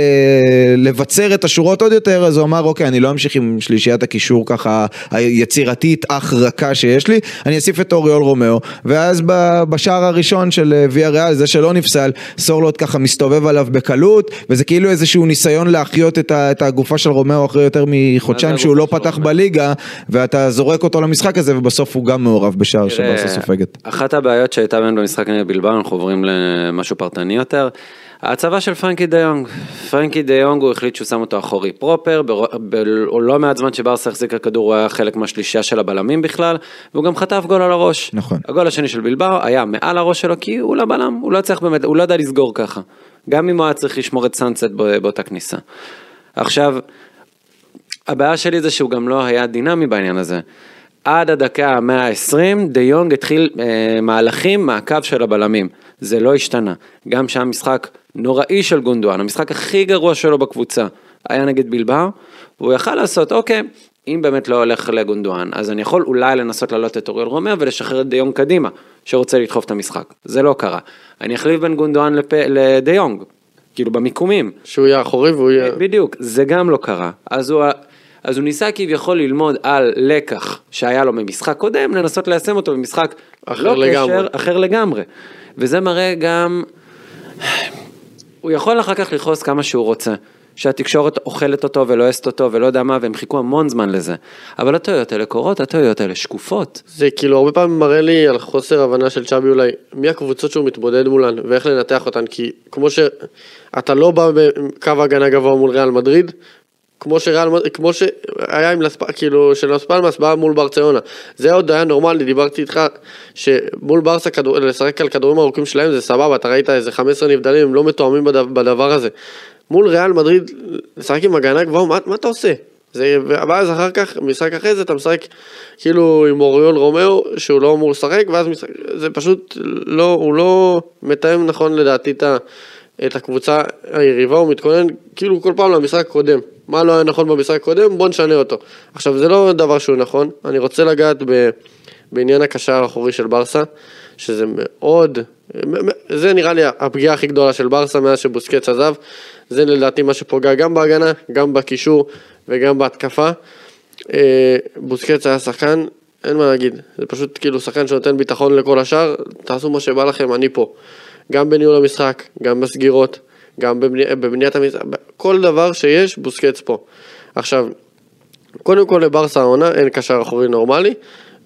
לבצר את השורות עוד יותר, אז הוא אמר אוקיי אני לא אמשיך עם שלישיית הקישור ככה היצירתית אך רכה שיש לי, אני אוסיף את אוריול רומאו, ואז בשער הראשון של אה, ויה ריאל, זה שלא נפסל, סורלוט ככה מסתובב עליו בקלות, וזה כאילו איזשהו ניסיון להחיות את, ה- את הגופה של רומאו אחרי יותר מחודשיים שהוא לא פתח? בליגה, ואתה זורק אותו למשחק הזה, ובסוף הוא גם מעורב בשער שברסה סופגת. אחת הבעיות שהייתה באמת במשחק נגד בילבאו, אנחנו עוברים למשהו פרטני יותר. ההצבה של פרנקי דה יונג, פרנקי דה יונג הוא החליט שהוא שם אותו אחורי פרופר, בלא מעט זמן שברסה החזיקה כדור הוא היה חלק מהשלישייה של הבלמים בכלל, והוא גם חטף גול על הראש. נכון. הגול השני של בילבאו היה מעל הראש שלו כי הוא לא בלם, הוא לא צריך באמת, הוא לא ידע לסגור ככה. גם אם הוא היה צריך לשמור את סאנסט בא- באותה כניסה. עכשיו, הבעיה שלי זה שהוא גם לא היה דינמי בעניין הזה. עד הדקה ה-120 דה יונג התחיל אה, מהלכים מהקו של הבלמים. זה לא השתנה. גם שהיה משחק נוראי של גונדואן, המשחק הכי גרוע שלו בקבוצה, היה נגד בילבאו, והוא יכל לעשות, אוקיי, אם באמת לא הולך לגונדואן, אז אני יכול אולי לנסות להעלות את אוריול רומאו ולשחרר את דה יונג קדימה, שרוצה לדחוף את המשחק. זה לא קרה. אני אחליף בין גונדואן לפ... לדה יונג, כאילו במיקומים. שהוא יהיה אחורי והוא יהיה... בדיוק, זה גם לא קרה. אז הוא, אז הוא ניסה כביכול ללמוד על לקח שהיה לו ממשחק קודם, לנסות ליישם אותו במשחק אחר לא לגמרי. קשר, אחר לגמרי. וזה מראה גם, הוא יכול אחר כך לכעוס כמה שהוא רוצה. שהתקשורת אוכלת אותו ולועסת אותו ולא יודע מה, והם חיכו המון זמן לזה. אבל הטעויות האלה קורות, הטעויות האלה שקופות. זה כאילו הרבה פעמים מראה לי על חוסר הבנה של צ'אבי אולי, מי הקבוצות שהוא מתמודד מולן ואיך לנתח אותן, כי כמו שאתה לא בא בקו הגנה גבוה מול ריאל מדריד, כמו שריאל, כמו שהיה עם לספ... כאילו של לאס פלמאס בא מול ברצלונה, זה עוד היה נורמלי, דיברתי איתך שמול ברסה כדור... לשחק על כדורים ארוכים שלהם זה סבבה, אתה ראית איזה 15 נבדלים, הם לא מתואמים בדבר, בדבר הזה. מול ריאל מדריד, לשחק עם הגנה גבוהה, מה, מה אתה עושה? זה, ואז אחר כך, משחק אחרי זה אתה משחק כאילו עם אוריול רומאו שהוא לא אמור לשחק ואז משחק, זה פשוט לא, הוא לא מתאם נכון לדעתי את, ה, את הקבוצה היריבה, הוא מתכונן כאילו כל פעם למשחק הקודם, מה לא היה נכון במשחק הקודם בוא נשנה אותו. עכשיו זה לא דבר שהוא נכון, אני רוצה לגעת ב, בעניין הקשר האחורי של ברסה, שזה מאוד, זה נראה לי הפגיעה הכי גדולה של ברסה מאז שבוסקץ עזב, זה לדעתי מה שפוגע גם בהגנה, גם בקישור וגם בהתקפה. אה, בוסקץ היה שחקן, אין מה להגיד, זה פשוט כאילו שחקן שנותן ביטחון לכל השאר, תעשו מה שבא לכם, אני פה. גם בניהול המשחק, גם בסגירות, גם בבני, בבניית המשחק, כל דבר שיש, בוסקץ פה. עכשיו, קודם כל לברסה העונה אין קשר אחורי נורמלי,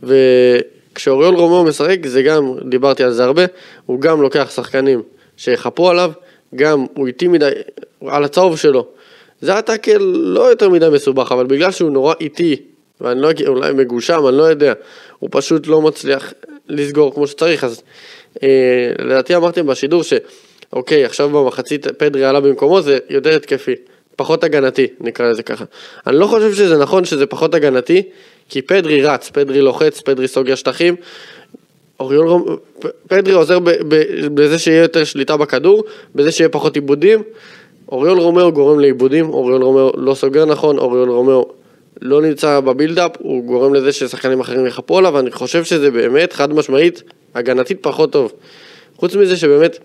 וכשאוריול רומאו משחק, זה גם, דיברתי על זה הרבה, הוא גם לוקח שחקנים שיחפו עליו, גם הוא איטי מדי, על הצהוב שלו. זה הטאקל לא יותר מדי מסובך, אבל בגלל שהוא נורא איטי ואני לא אגיד, אולי מגושם, אני לא יודע, הוא פשוט לא מצליח לסגור כמו שצריך, אז לדעתי אמרתם בשידור שאוקיי, עכשיו במחצית פדרי עלה במקומו, זה יותר התקפי, פחות הגנתי, נקרא לזה ככה. אני לא חושב שזה נכון שזה פחות הגנתי, כי פדרי רץ, פדרי לוחץ, פדרי סוגר שטחים. אוריול רומ... פ- פדרי עוזר ב- ב- בזה שיהיה יותר שליטה בכדור, בזה שיהיה פחות איבודים. אוריול רומאו גורם לאיבודים, אוריול רומאו לא סוגר נכון, אוריול רומאו לא נמצא ב build-up, הוא גורם לזה ששחקנים אחרים יחפו עליו, ואני חושב שזה באמת חד משמעית, הגנתית פחות טוב. חוץ מזה שבאמת,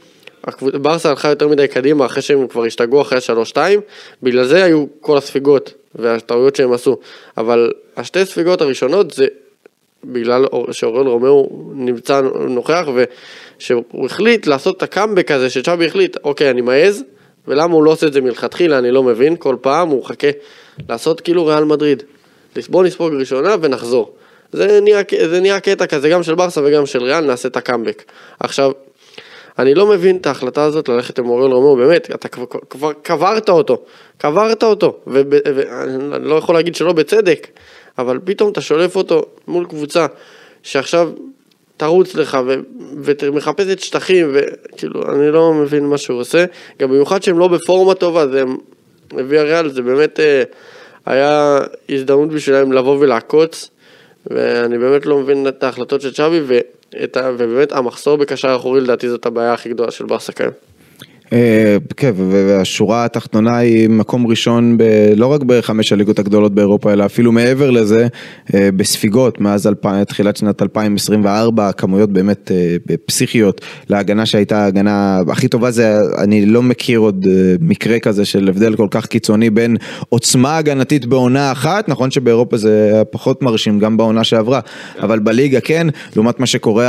ברסה הלכה יותר מדי קדימה אחרי שהם כבר השתגעו אחרי השלוש-שתיים, בגלל זה היו כל הספיגות והטעויות שהם עשו. אבל השתי ספיגות הראשונות זה בגלל שאוריול רומאו נמצא נוכח ושהוא החליט לעשות את הקאמבק הזה שצ'אבי החליט, אוקיי אני מעז ולמה הוא לא עושה את זה מלכתחילה אני לא מבין, כל פעם הוא מחכה לעשות כאילו ריאל מדריד. בוא נספוג ראשונה ונחזור. זה נהיה, זה נהיה קטע כזה גם של ברסה וגם של ריאל, נעשה את הקאמבק. עכשיו, אני לא מבין את ההחלטה הזאת ללכת עם אוריול רומאו, באמת, אתה כבר, קברת אותו, קברת אותו, ואני לא יכול להגיד שלא בצדק, אבל פתאום אתה שולף אותו מול קבוצה שעכשיו תרוץ לך ומחפשת שטחים, וכאילו, אני לא מבין מה שהוא עושה, גם במיוחד שהם לא בפורמה טובה, זה מביא ריאל, זה באמת אה, היה הזדמנות בשבילם לבוא ולעקוץ, ואני באמת לא מבין את ההחלטות של צ'אבי, ובאמת המחסור בקשר אחורי לדעתי זאת הבעיה הכי גדולה של ברסה כיום. אה, כן, והשורה התחתונה היא מקום ראשון ב, לא רק בחמש הליגות הגדולות באירופה, אלא אפילו מעבר לזה, אה, בספיגות, מאז תחילת שנת 2024, כמויות באמת אה, פסיכיות להגנה שהייתה ההגנה הכי טובה, זה, אני לא מכיר עוד מקרה כזה של הבדל כל כך קיצוני בין עוצמה הגנתית בעונה אחת, נכון שבאירופה זה היה פחות מרשים גם בעונה שעברה, אבל בליגה כן, לעומת מה שקורה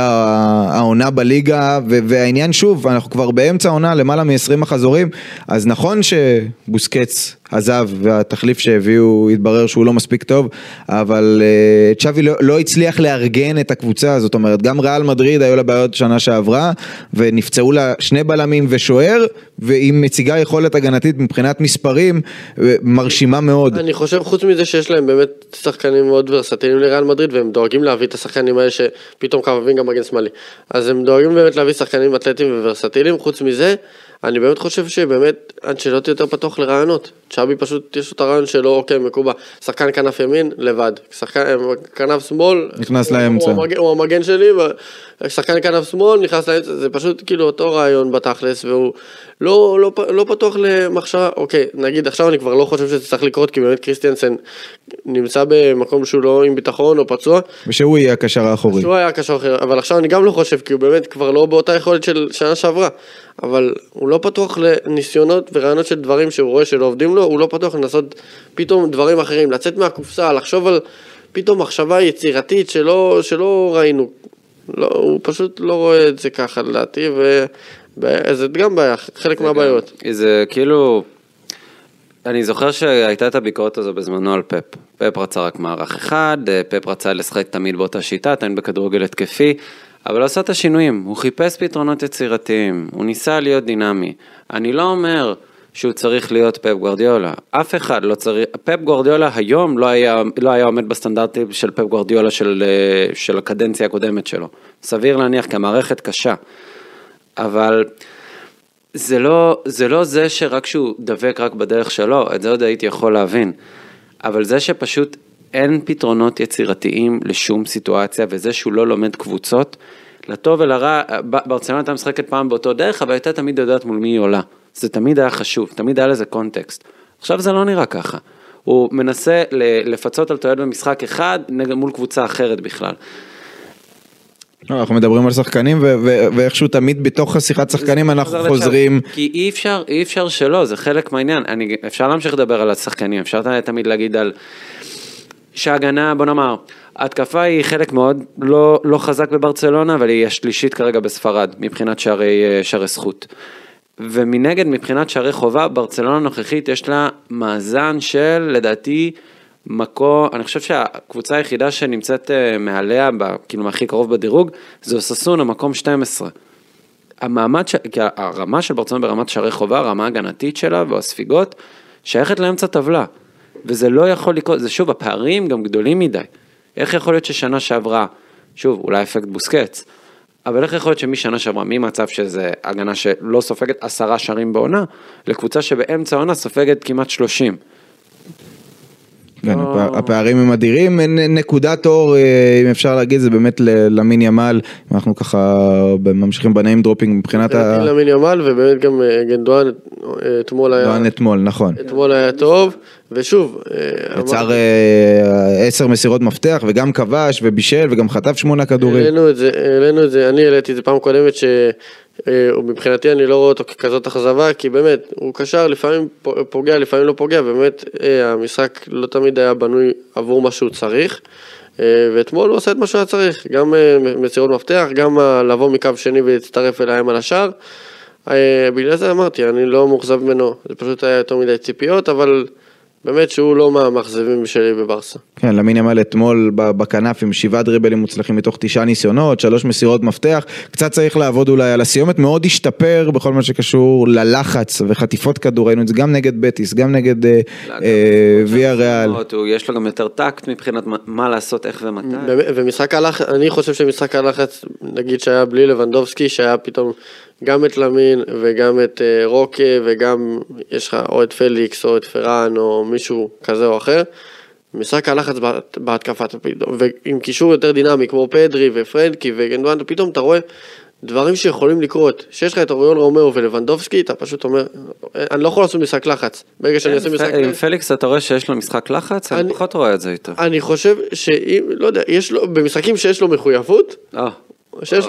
העונה בליגה, והעניין שוב, אנחנו כבר באמצע העונה, למעלה מ-20 מחזורים, אז נכון שבוסקץ עזב והתחליף שהביאו התברר שהוא לא מספיק טוב, אבל uh, צ'אבי לא, לא הצליח לארגן את הקבוצה, זאת אומרת, גם ריאל מדריד היו לה בעיות שנה שעברה, ונפצעו לה שני בלמים ושוער, והיא מציגה יכולת הגנתית מבחינת מספרים אה, מרשימה מאוד. אני חושב חוץ מזה שיש להם באמת שחקנים מאוד ורסטיליים לריאל מדריד והם דואגים להביא את השחקנים האלה שפתאום קרבים גם מגן שמאלי. אז הם דואגים באמת להביא שחקנים אתלטיים וורסטיליים, חוץ מזה אני באמת חושב שבאמת אנצ'לוטי יותר פתוח לרעיונות. צ'אבי פשוט יש את הרעיון שלו, אוקיי מקובל, שחקן כנף ימין לבד, שחקן כנף שמאל, נכנס הוא- לאמצע. הוא המגן- הוא המגן שלי, שחקן כנף שמאל נכנס לאמצע, זה פשוט כאילו אותו רעיון בתכלס, והוא לא, לא, לא פתוח למחשבה, אוקיי, נגיד עכשיו אני כבר לא חושב שזה צריך לקרות, כי באמת קריסטיאנסן נמצא במקום שהוא לא עם ביטחון או פצוע, ושהוא יהיה הקשר האחורי. שהוא היה קשר אחר, אבל עכשיו אני גם לא חושב, כי הוא באמת כבר לא באותה יכולת של שנה שעברה, אבל הוא לא פתוח לניסיונות ורעיונות של דברים שהוא רואה שלא עובדים לו, הוא לא פתוח לנסות פתאום דברים אחרים, לצאת מהקופסה, לחשוב על פתאום מחשבה יצירתית שלא, שלא ראינו, לא, הוא פשוט לא רואה את זה ככה לדעתי, וזה גם בעיה, חלק מהבעיות. זה כאילו, אני זוכר שהייתה את הביקורת הזו בזמנו על פפ. פפ רצה רק מערך אחד, אה, פפ רצה לשחק תמיד באותה שיטה, תמיד בכדורגל התקפי, אבל הוא עשה את השינויים, הוא חיפש פתרונות יצירתיים, הוא ניסה להיות דינמי. אני לא אומר שהוא צריך להיות פפ גוורדיולה, אף אחד לא צריך, פפ גוורדיולה היום לא היה, לא היה עומד בסטנדרטים של פפ גוורדיולה של, אה, של הקדנציה הקודמת שלו. סביר להניח כי המערכת קשה, אבל... זה לא, זה לא זה שרק שהוא דבק רק בדרך שלו, את זה עוד הייתי יכול להבין. אבל זה שפשוט אין פתרונות יצירתיים לשום סיטואציה, וזה שהוא לא לומד קבוצות, לטוב ולרע, ברצלונה הייתה משחקת פעם באותו דרך, אבל הייתה תמיד יודעת מול מי היא עולה. זה תמיד היה חשוב, תמיד היה לזה קונטקסט. עכשיו זה לא נראה ככה. הוא מנסה לפצות על טעויות במשחק אחד מול קבוצה אחרת בכלל. לא, אנחנו מדברים על שחקנים ו- ו- ואיכשהו תמיד בתוך השיחת שחקנים אנחנו חוזר חוזרים. לצ'אבי. כי אי אפשר, אי אפשר שלא, זה חלק מהעניין. אני, אפשר להמשיך לדבר על השחקנים, אפשר תמיד להגיד על שההגנה, בוא נאמר, ההתקפה היא חלק מאוד לא, לא חזק בברצלונה, אבל היא השלישית כרגע בספרד, מבחינת שערי, אה, שערי זכות. ומנגד, מבחינת שערי חובה, ברצלונה הנוכחית יש לה מאזן של, לדעתי, מקום, אני חושב שהקבוצה היחידה שנמצאת אה, מעליה, כאילו הכי קרוב בדירוג, זה אוססונה, מקום 12. המעמד, ש... כי הרמה של ברצלונה ברמת שערי חובה, הרמה ההגנתית שלה והספיגות, שייכת לאמצע טבלה. וזה לא יכול לקרות, זה שוב, הפערים גם גדולים מדי. איך יכול להיות ששנה שעברה, שוב, אולי אפקט בוסקץ, אבל איך יכול להיות שמשנה שעברה, ממצב שזה הגנה שלא סופגת עשרה שערים בעונה, לקבוצה שבאמצע העונה סופגת כמעט שלושים. כן, הפע- הפערים הם אדירים, נקודת אור, אה, אם אפשר להגיד, זה באמת למין ימל, אנחנו ככה ממשיכים ב name dropping מבחינת ה... למין ימל, ובאמת גם אה, גנדואן אה, אתמול היה... דואן אתמול, נכון. אתמול היה טוב, ושוב, יצר עשר מסירות מפתח וגם כבש ובישל וגם חטף שמונה כדורים. העלינו את זה, העלינו את זה, אני העליתי את זה פעם קודמת שמבחינתי אני לא רואה אותו ככזאת אכזבה, כי באמת, הוא קשר, לפעמים פוגע, לפעמים לא פוגע, באמת אה, המשחק לא תמיד היה בנוי עבור מה שהוא צריך, אה, ואתמול הוא עשה את מה שהוא היה צריך, גם אה, מסירות מפתח, גם אה, לבוא מקו שני ולהצטרף אליהם על השער. אה, בגלל זה אמרתי, אני לא מאוכזב ממנו, זה פשוט היה יותר מדי ציפיות, אבל באמת שהוא לא מהמאכזבים שלי בברסה. כן, למין ימל אתמול בכנף עם שבעה דריבלים מוצלחים מתוך תשעה ניסיונות, שלוש מסירות מפתח, קצת צריך לעבוד אולי על הסיומת, מאוד השתפר בכל מה שקשור ללחץ וחטיפות כדור, ראינו את זה גם נגד בטיס, גם נגד אה, אה, ויה ריאל. יש לו גם יותר טקט מבחינת מה- לעשות, איך ומתי. ומשחק הלחץ, אני חושב שמשחק הלחץ, נגיד שהיה בלי לבנדובסקי, שהיה פתאום גם את למין וגם את אה, רוקה וגם יש לך או את פליקס או את פראן או מישהו כזה או אחר. משחק הלחץ בהת- בהתקפה, אתה פתאום- ועם קישור יותר דינמי כמו פדרי ופרנקי וגנדואן, פתאום אתה רואה דברים שיכולים לקרות. שיש לך את אוריול רומאו ולבנדובסקי, אתה פשוט אומר, אני לא יכול לעשות משחק לחץ. ברגע שאני אעשה משחק עם לחץ... פליקס אתה רואה שיש לו משחק לחץ? אני אני- פחות רואה את זה איתו. אני חושב שאם, לא יודע, יש לו, במשחקים שיש לו מחויבות, אה. שיש,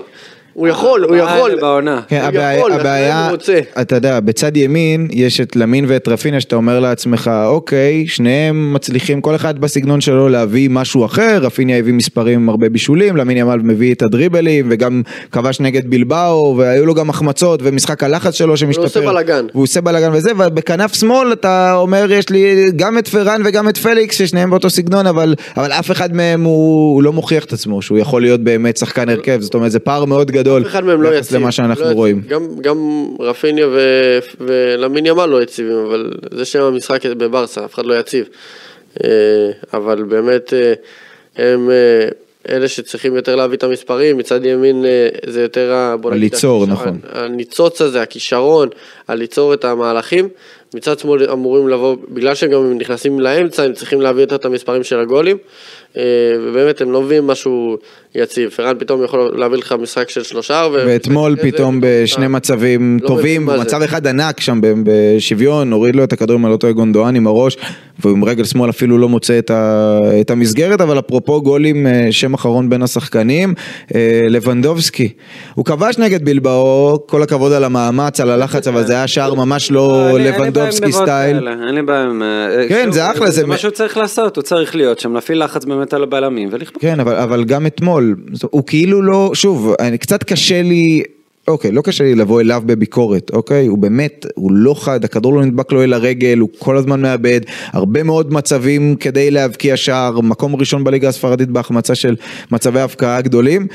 הוא יכול, הוא יכול. בעונה. כן, הוא הבעיה, הבעיה, הוא רוצה. אתה יודע, בצד ימין יש את למין ואת רפיניה שאתה אומר לעצמך, אוקיי, שניהם מצליחים, כל אחד בסגנון שלו להביא משהו אחר, רפיניה הביא מספרים עם הרבה בישולים, למין ימל מביא את הדריבלים, וגם כבש נגד בלבאו, והיו לו גם החמצות, ומשחק הלחץ שלו שמשתפר. עושה בלאגן. הוא עושה בלאגן וזה, ובכנף שמאל אתה אומר, יש לי גם את פרן וגם את פליקס, ששניהם באותו סגנון, אבל, אבל אף אחד מהם הוא, הוא לא מוכיח את עצמו, שהוא יכול להיות באמת שחקן הרכב, זאת אומרת, זה פער מאוד גדול. אף אחד מהם לא יציב. למה שאנחנו לא. רואים. גם, גם רפיניה ו- ולמין ימל לא יציבים, אבל זה שם המשחק בברסה, אף אחד לא יציב. אה, אבל באמת אה, הם אה, אלה שצריכים יותר להביא את המספרים, מצד ימין זה יותר. בוא נגיד, הליצור, הכיש- נכון. הניצוץ הזה, הכישרון, הליצור את המהלכים. מצד שמאל אמורים לבוא, בגלל שגם הם נכנסים לאמצע, הם צריכים להביא יותר את המספרים של הגולים. ובאמת הם לא מביאים משהו יציב. פרן פתאום יכול להביא לך משחק של שלושה. ו- ואתמול פתאום בשני אתה מצבים לא טובים. מצב אחד ענק שם ב- בשוויון, הוריד לו את הכדורים על אותו גונדואן עם הראש, והוא עם רגל שמאל אפילו לא מוצא את, ה, את המסגרת, אבל אפרופו גולים, אה, שם אחרון בין השחקנים, אה, לבנדובסקי. הוא כבש נגד בלבאו, כל הכבוד על המאמץ, על הלחץ, אבל זה היה שער ממש לא בעיה עם לבנדובסקי סטייל. אין לי בעיה עם... אה, כן, זה אחלה, זה מה שהוא צריך לעשות, הוא צריך להיות שם, להפעיל לחץ באמת על הבלמים ולכפות. כן, אבל, אבל גם אתמול, זאת- הוא כאילו לא, שוב, אני, קצת קשה לי, אוקיי, לא קשה לי לבוא אליו בביקורת, אוקיי? הוא באמת, הוא לא חד, הכדור לא נדבק לו אל הרגל, הוא כל הזמן מאבד, הרבה מאוד מצבים כדי להבקיע שער, מקום ראשון בליגה הספרדית בהחמצה של מצבי הבקעה גדולים,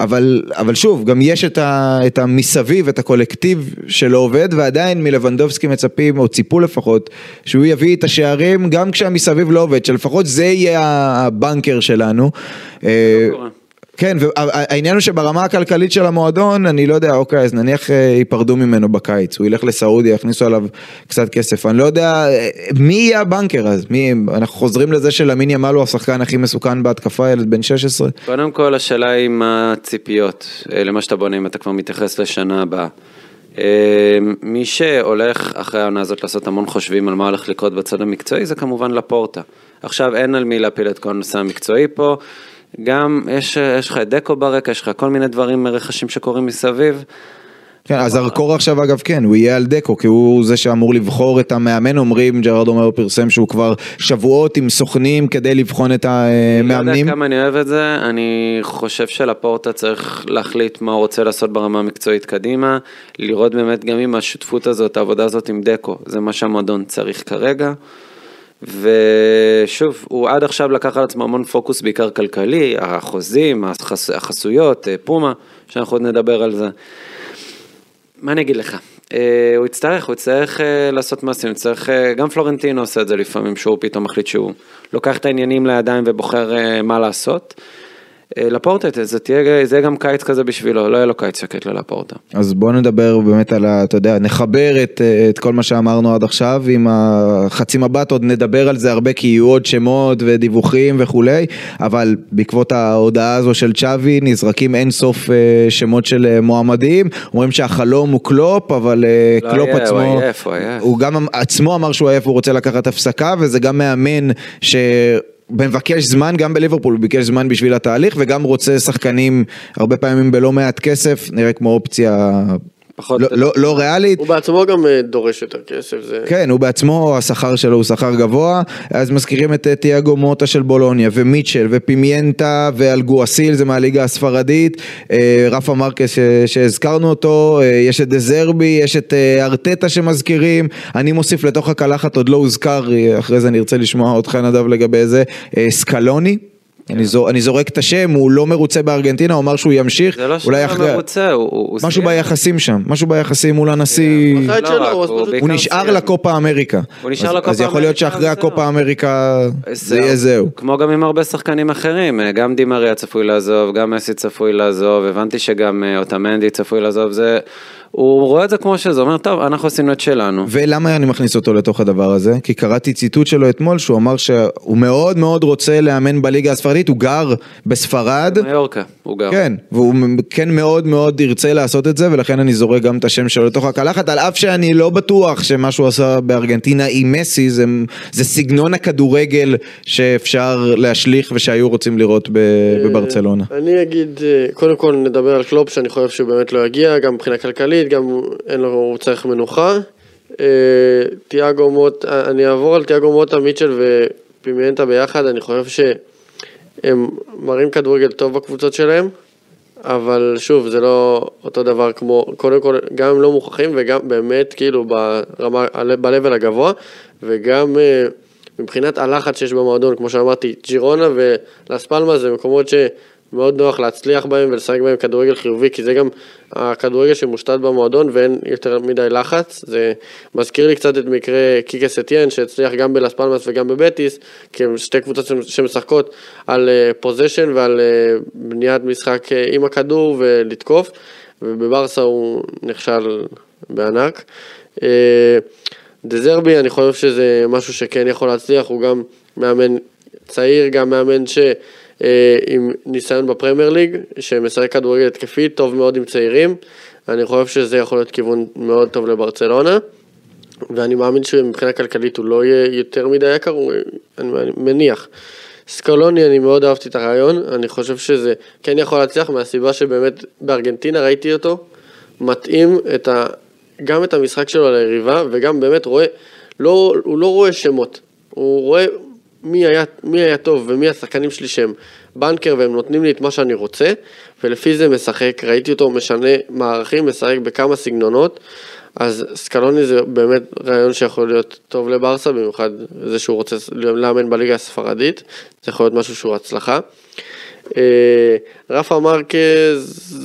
אבל, אבל שוב, גם יש את, ה, את המסביב, את הקולקטיב שלא עובד, ועדיין מלבנדובסקי מצפים, או ציפו לפחות, שהוא יביא את השערים גם כשהמסביב לא עובד, שלפחות זה יהיה הבנקר שלנו. אה, קורה. כן, והעניין הוא שברמה הכלכלית של המועדון, אני לא יודע, אוקיי, אז נניח אה, ייפרדו ממנו בקיץ, הוא ילך לסעודיה, יכניסו עליו קצת כסף, אני לא יודע, אה, מי יהיה הבנקר אז? מי, אנחנו חוזרים לזה שלמין ימל הוא השחקן הכי מסוכן בהתקפה, ילד בן 16? קודם כל השאלה היא מה הציפיות אה, למה שאתה בונה אם אתה כבר מתייחס לשנה הבאה. אה, מי שהולך אחרי העונה הזאת לעשות המון חושבים על מה הולך לקרות בצד המקצועי זה כמובן לפורטה. עכשיו אין על מי להפיל את כל הנושא המקצועי פה, גם יש, יש לך את דקו ברקע, יש לך כל מיני דברים, רכשים שקורים מסביב. כן, אז הזרקור עכשיו אגב כן, הוא יהיה על דקו, כי הוא זה שאמור לבחור את המאמן, אומרים, ג'רארד אומר פרסם שהוא כבר שבועות עם סוכנים כדי לבחון את אני לא המאמנים. יודע כמה אני אוהב את זה, אני חושב שלפורטה צריך להחליט מה הוא רוצה לעשות ברמה המקצועית קדימה, לראות באמת גם אם השותפות הזאת, העבודה הזאת עם דקו, זה מה שהמועדון צריך כרגע. ושוב, הוא עד עכשיו לקח על עצמו המון פוקוס בעיקר כלכלי, החוזים, החס... החסויות, פומה, שאנחנו עוד נדבר על זה. מה אני אגיד לך? אה, הוא יצטרך, הוא יצטרך אה, לעשות מעשים, יצטרך, אה, גם פלורנטינו עושה את זה לפעמים, שהוא פתאום מחליט שהוא לוקח את העניינים לידיים ובוחר אה, מה לעשות. אה, לפורטה, זה תהיה, זה יהיה גם קיץ כזה בשבילו, לא יהיה לו קיץ שקט ללפורטה. אז בוא נדבר באמת על ה... אתה יודע, נחבר את, את כל מה שאמרנו עד עכשיו עם החצי מבט, עוד נדבר על זה הרבה כי יהיו עוד שמות ודיווחים וכולי, אבל בעקבות ההודעה הזו של צ'אבי נזרקים אין סוף אה, שמות של אה, מועמדים, אומרים שהחלום הוא קלופ, אבל אה, לא קלופ יהיה, עצמו, הוא עייף, הוא עייף. הוא גם עצמו אמר שהוא עייף, הוא רוצה לקחת הפסקה, וזה גם מאמן ש... מבקש זמן גם בליברפול, הוא ביקש זמן בשביל התהליך וגם רוצה שחקנים הרבה פעמים בלא מעט כסף, נראה כמו אופציה פחות- לא, לא, לא ריאלית. הוא בעצמו גם אה, דורש יותר כסף, זה... כן, הוא בעצמו, השכר שלו הוא שכר גבוה, אז מזכירים את אה, תיאגו מוטה של בולוניה, ומיטשל, ופימיינטה, ואלגואסיל, זה מהליגה הספרדית, אה, רפה מרקס שהזכרנו אותו, יש את דזרבי, יש את ארטטה שמזכירים, אני מוסיף לתוך הקלחת, עוד לא הוזכר, אחרי זה נרצה לשמוע אותך נדב לגבי זה, סקלוני. אני, זור, אני זורק את השם, הוא לא מרוצה בארגנטינה, הוא אמר שהוא ימשיך, זה לא שהוא אחרי... לא מרוצה, הוא... הוא- הוא משהו. ביחסים שם, משהו ביחסים מול הנשיא. הוא את לא הוא נשאר. לקופה אמריקה. הוא נשאר אז- לקופה אז יכול להיות אמריקה, שאחרי. הקופה אמריקה זה יהיה זהו. כמו גם עם הרבה שחקנים אחרים, אה, גם דימריה צפוי לעזוב, גם מסי צפוי לעזוב, הבנתי שגם אה, אוטמנדי צפוי לעזוב, זה... הוא רואה את זה כמו שזה, אומר, טוב, אנחנו עשינו את שלנו. ולמה אני מכניס אותו לתוך הדבר הזה? כי קראתי ציטוט שלו אתמול שהוא אמר שהוא מאוד מאוד רוצה לאמן בליגה הספרדית, הוא גר בספרד. מיורקה, הוא גר. כן, והוא כן מאוד מאוד ירצה לעשות את זה, ולכן אני זורק גם את השם שלו לתוך הקלחת, על אף שאני לא בטוח שמה שהוא עשה בארגנטינה עם מסי זה, זה סגנון הכדורגל שאפשר להשליך ושהיו רוצים לראות ב, בברצלונה. אני אגיד, אה, קודם כל נדבר על קלופ, שאני חושב שהוא באמת לא יגיע, גם מבחינה כלכלית, גם אין לו, הוא צריך מנוחה. אה, תיאגו מוטה, אני אעבור על תיאגו מוטה, מיטשל ופימיינטה ביחד, אני חושב שהם מראים כדורגל טוב בקבוצות שלהם, אבל שוב, זה לא אותו דבר כמו, קודם כל, גם הם לא מוכרחים וגם באמת כאילו ברמה, ב-level הגבוה, וגם אה, מבחינת הלחץ שיש במועדון, כמו שאמרתי, ג'ירונה ולס פלמה זה מקומות שמאוד נוח להצליח בהם ולשחק בהם כדורגל חיובי, כי זה גם הכדורגל שמושתת במועדון ואין יותר מדי לחץ. זה מזכיר לי קצת את מקרה קיקה סטיאן, שהצליח גם בלס פלמאס וגם בבטיס, כי הם שתי קבוצות שמשחקות על position ועל אה, בניית משחק אה, עם הכדור ולתקוף, ובברסה הוא נכשל בענק. אה, דזרבי, אני חושב שזה משהו שכן יכול להצליח, הוא גם מאמן צעיר, גם מאמן ש... אה, עם ניסיון בפרמייר ליג, שמשחק כדורגל התקפי, טוב מאוד עם צעירים. אני חושב שזה יכול להיות כיוון מאוד טוב לברצלונה. ואני מאמין שמבחינה כלכלית הוא לא יהיה יותר מדי יקר, אני מניח. סקלוני, אני מאוד אהבתי את הרעיון, אני חושב שזה כן יכול להצליח מהסיבה שבאמת בארגנטינה ראיתי אותו, מתאים את ה, גם את המשחק שלו ליריבה וגם באמת רואה, לא, הוא לא רואה שמות, הוא רואה מי היה, מי היה טוב ומי השחקנים שלי שהם בנקר והם נותנים לי את מה שאני רוצה ולפי זה משחק, ראיתי אותו משנה מערכים, משחק בכמה סגנונות. אז סקלוני זה באמת רעיון שיכול להיות טוב לברסה, במיוחד זה שהוא רוצה לאמן בליגה הספרדית, זה יכול להיות משהו שהוא הצלחה. אה, רפה מרקז,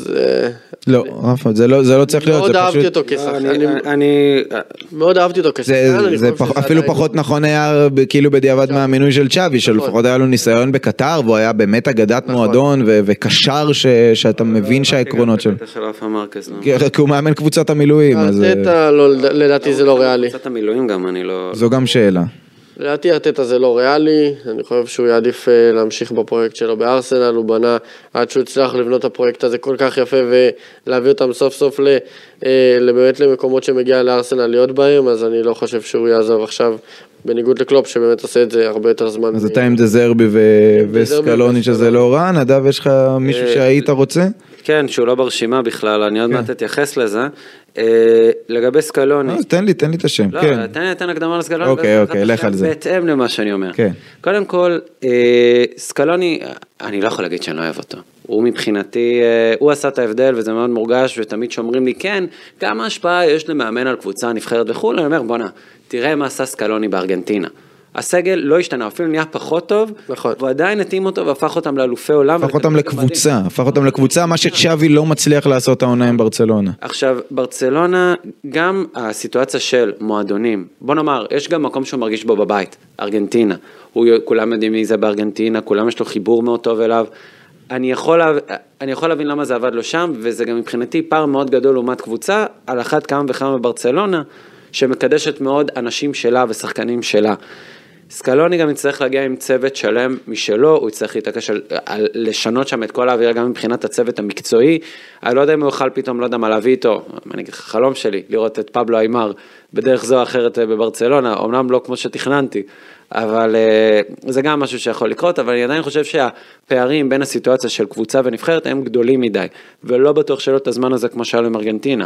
לא, רפה, זה לא, זה לא צריך להיות, מאוד זה אהבתי פשוט... אותו כשחקן, אני, מאוד אהבתי אותו זה, כשחקן, זה אפילו פחות נכון היה כאילו בדיעבד מהמינוי של צ'אבי, שלפחות היה לו ניסיון בקטר והוא היה באמת אגדת מועדון ו- וקשר ש- שאתה מבין שהעקרונות שלו. לא. כי הוא מאמן קבוצת המילואים, אז אה, לא, לדעתי זה לא ריאלי. קבוצת המילואים גם, אני לא... זו גם שאלה. לדעתי ארטטה זה לא ריאלי, אני חושב שהוא יעדיף אה, להמשיך בפרויקט שלו בארסנל, הוא בנה עד שהוא הצליח לבנות את הפרויקט הזה כל כך יפה ולהביא אותם סוף סוף ל, אה, באמת למקומות שמגיע לארסנל להיות בהם, אז אני לא חושב שהוא יעזוב עכשיו, בניגוד לקלופ שבאמת עושה את זה הרבה יותר זמן. אז אתה עם דזרבי ו- וסקלוני שזה. לא רע, נדב יש לך מישהו אה, שהיית רוצה? כן, שהוא לא ברשימה בכלל, אני עוד כן. מעט אתייחס לזה. אה, לגבי סקלוני, אז תן לי, תן לי את השם, לא, כן. תן, תן הקדמה לסקלוני. אוקיי, אוקיי, לך על זה. בהתאם למה שאני אומר. כן. קודם כל, אה, סקלוני, אני לא יכול להגיד שאני לא אוהב אותו. הוא מבחינתי, אה, הוא עשה את ההבדל וזה מאוד מורגש ותמיד שאומרים לי, כן, כמה השפעה יש למאמן על קבוצה נבחרת וכולי, אני אומר, בואנה, תראה מה עשה סקלוני בארגנטינה. הסגל לא השתנה, אפילו נהיה פחות טוב, נכון. והוא עדיין התאים אותו והפך אותם לאלופי עולם. הפך אותם לקבוצה. הפך אותם לקבוצה, מה שצ'אבי לא מצליח לעשות העונה עם ברצלונה. עכשיו, ברצלונה, גם הסיטואציה של מועדונים, בוא נאמר, יש גם מקום שהוא מרגיש בו בבית, ארגנטינה. הוא, כולם יודעים מי זה בארגנטינה, כולם יש לו חיבור מאוד טוב אליו. אני יכול, אני יכול להבין למה זה עבד לו שם, וזה גם מבחינתי פער מאוד גדול לעומת קבוצה, על אחת כמה וכמה בברצלונה, שמקדשת מאוד אנשים שלה ושחקנים שלה. סקלוני גם יצטרך להגיע עם צוות שלם משלו, הוא יצטרך להתעקש על, על לשנות שם את כל האווירה גם מבחינת הצוות המקצועי. אני לא יודע אם הוא יוכל פתאום, לא יודע מה להביא איתו, אני אגיד לך, חלום שלי, לראות את פבלו איימר בדרך זו או אחרת אה, בברצלונה, אמנם לא כמו שתכננתי, אבל אה, זה גם משהו שיכול לקרות, אבל אני עדיין חושב שהפערים בין הסיטואציה של קבוצה ונבחרת הם גדולים מדי, ולא בטוח שלא את הזמן הזה כמו שהיה לו עם ארגנטינה.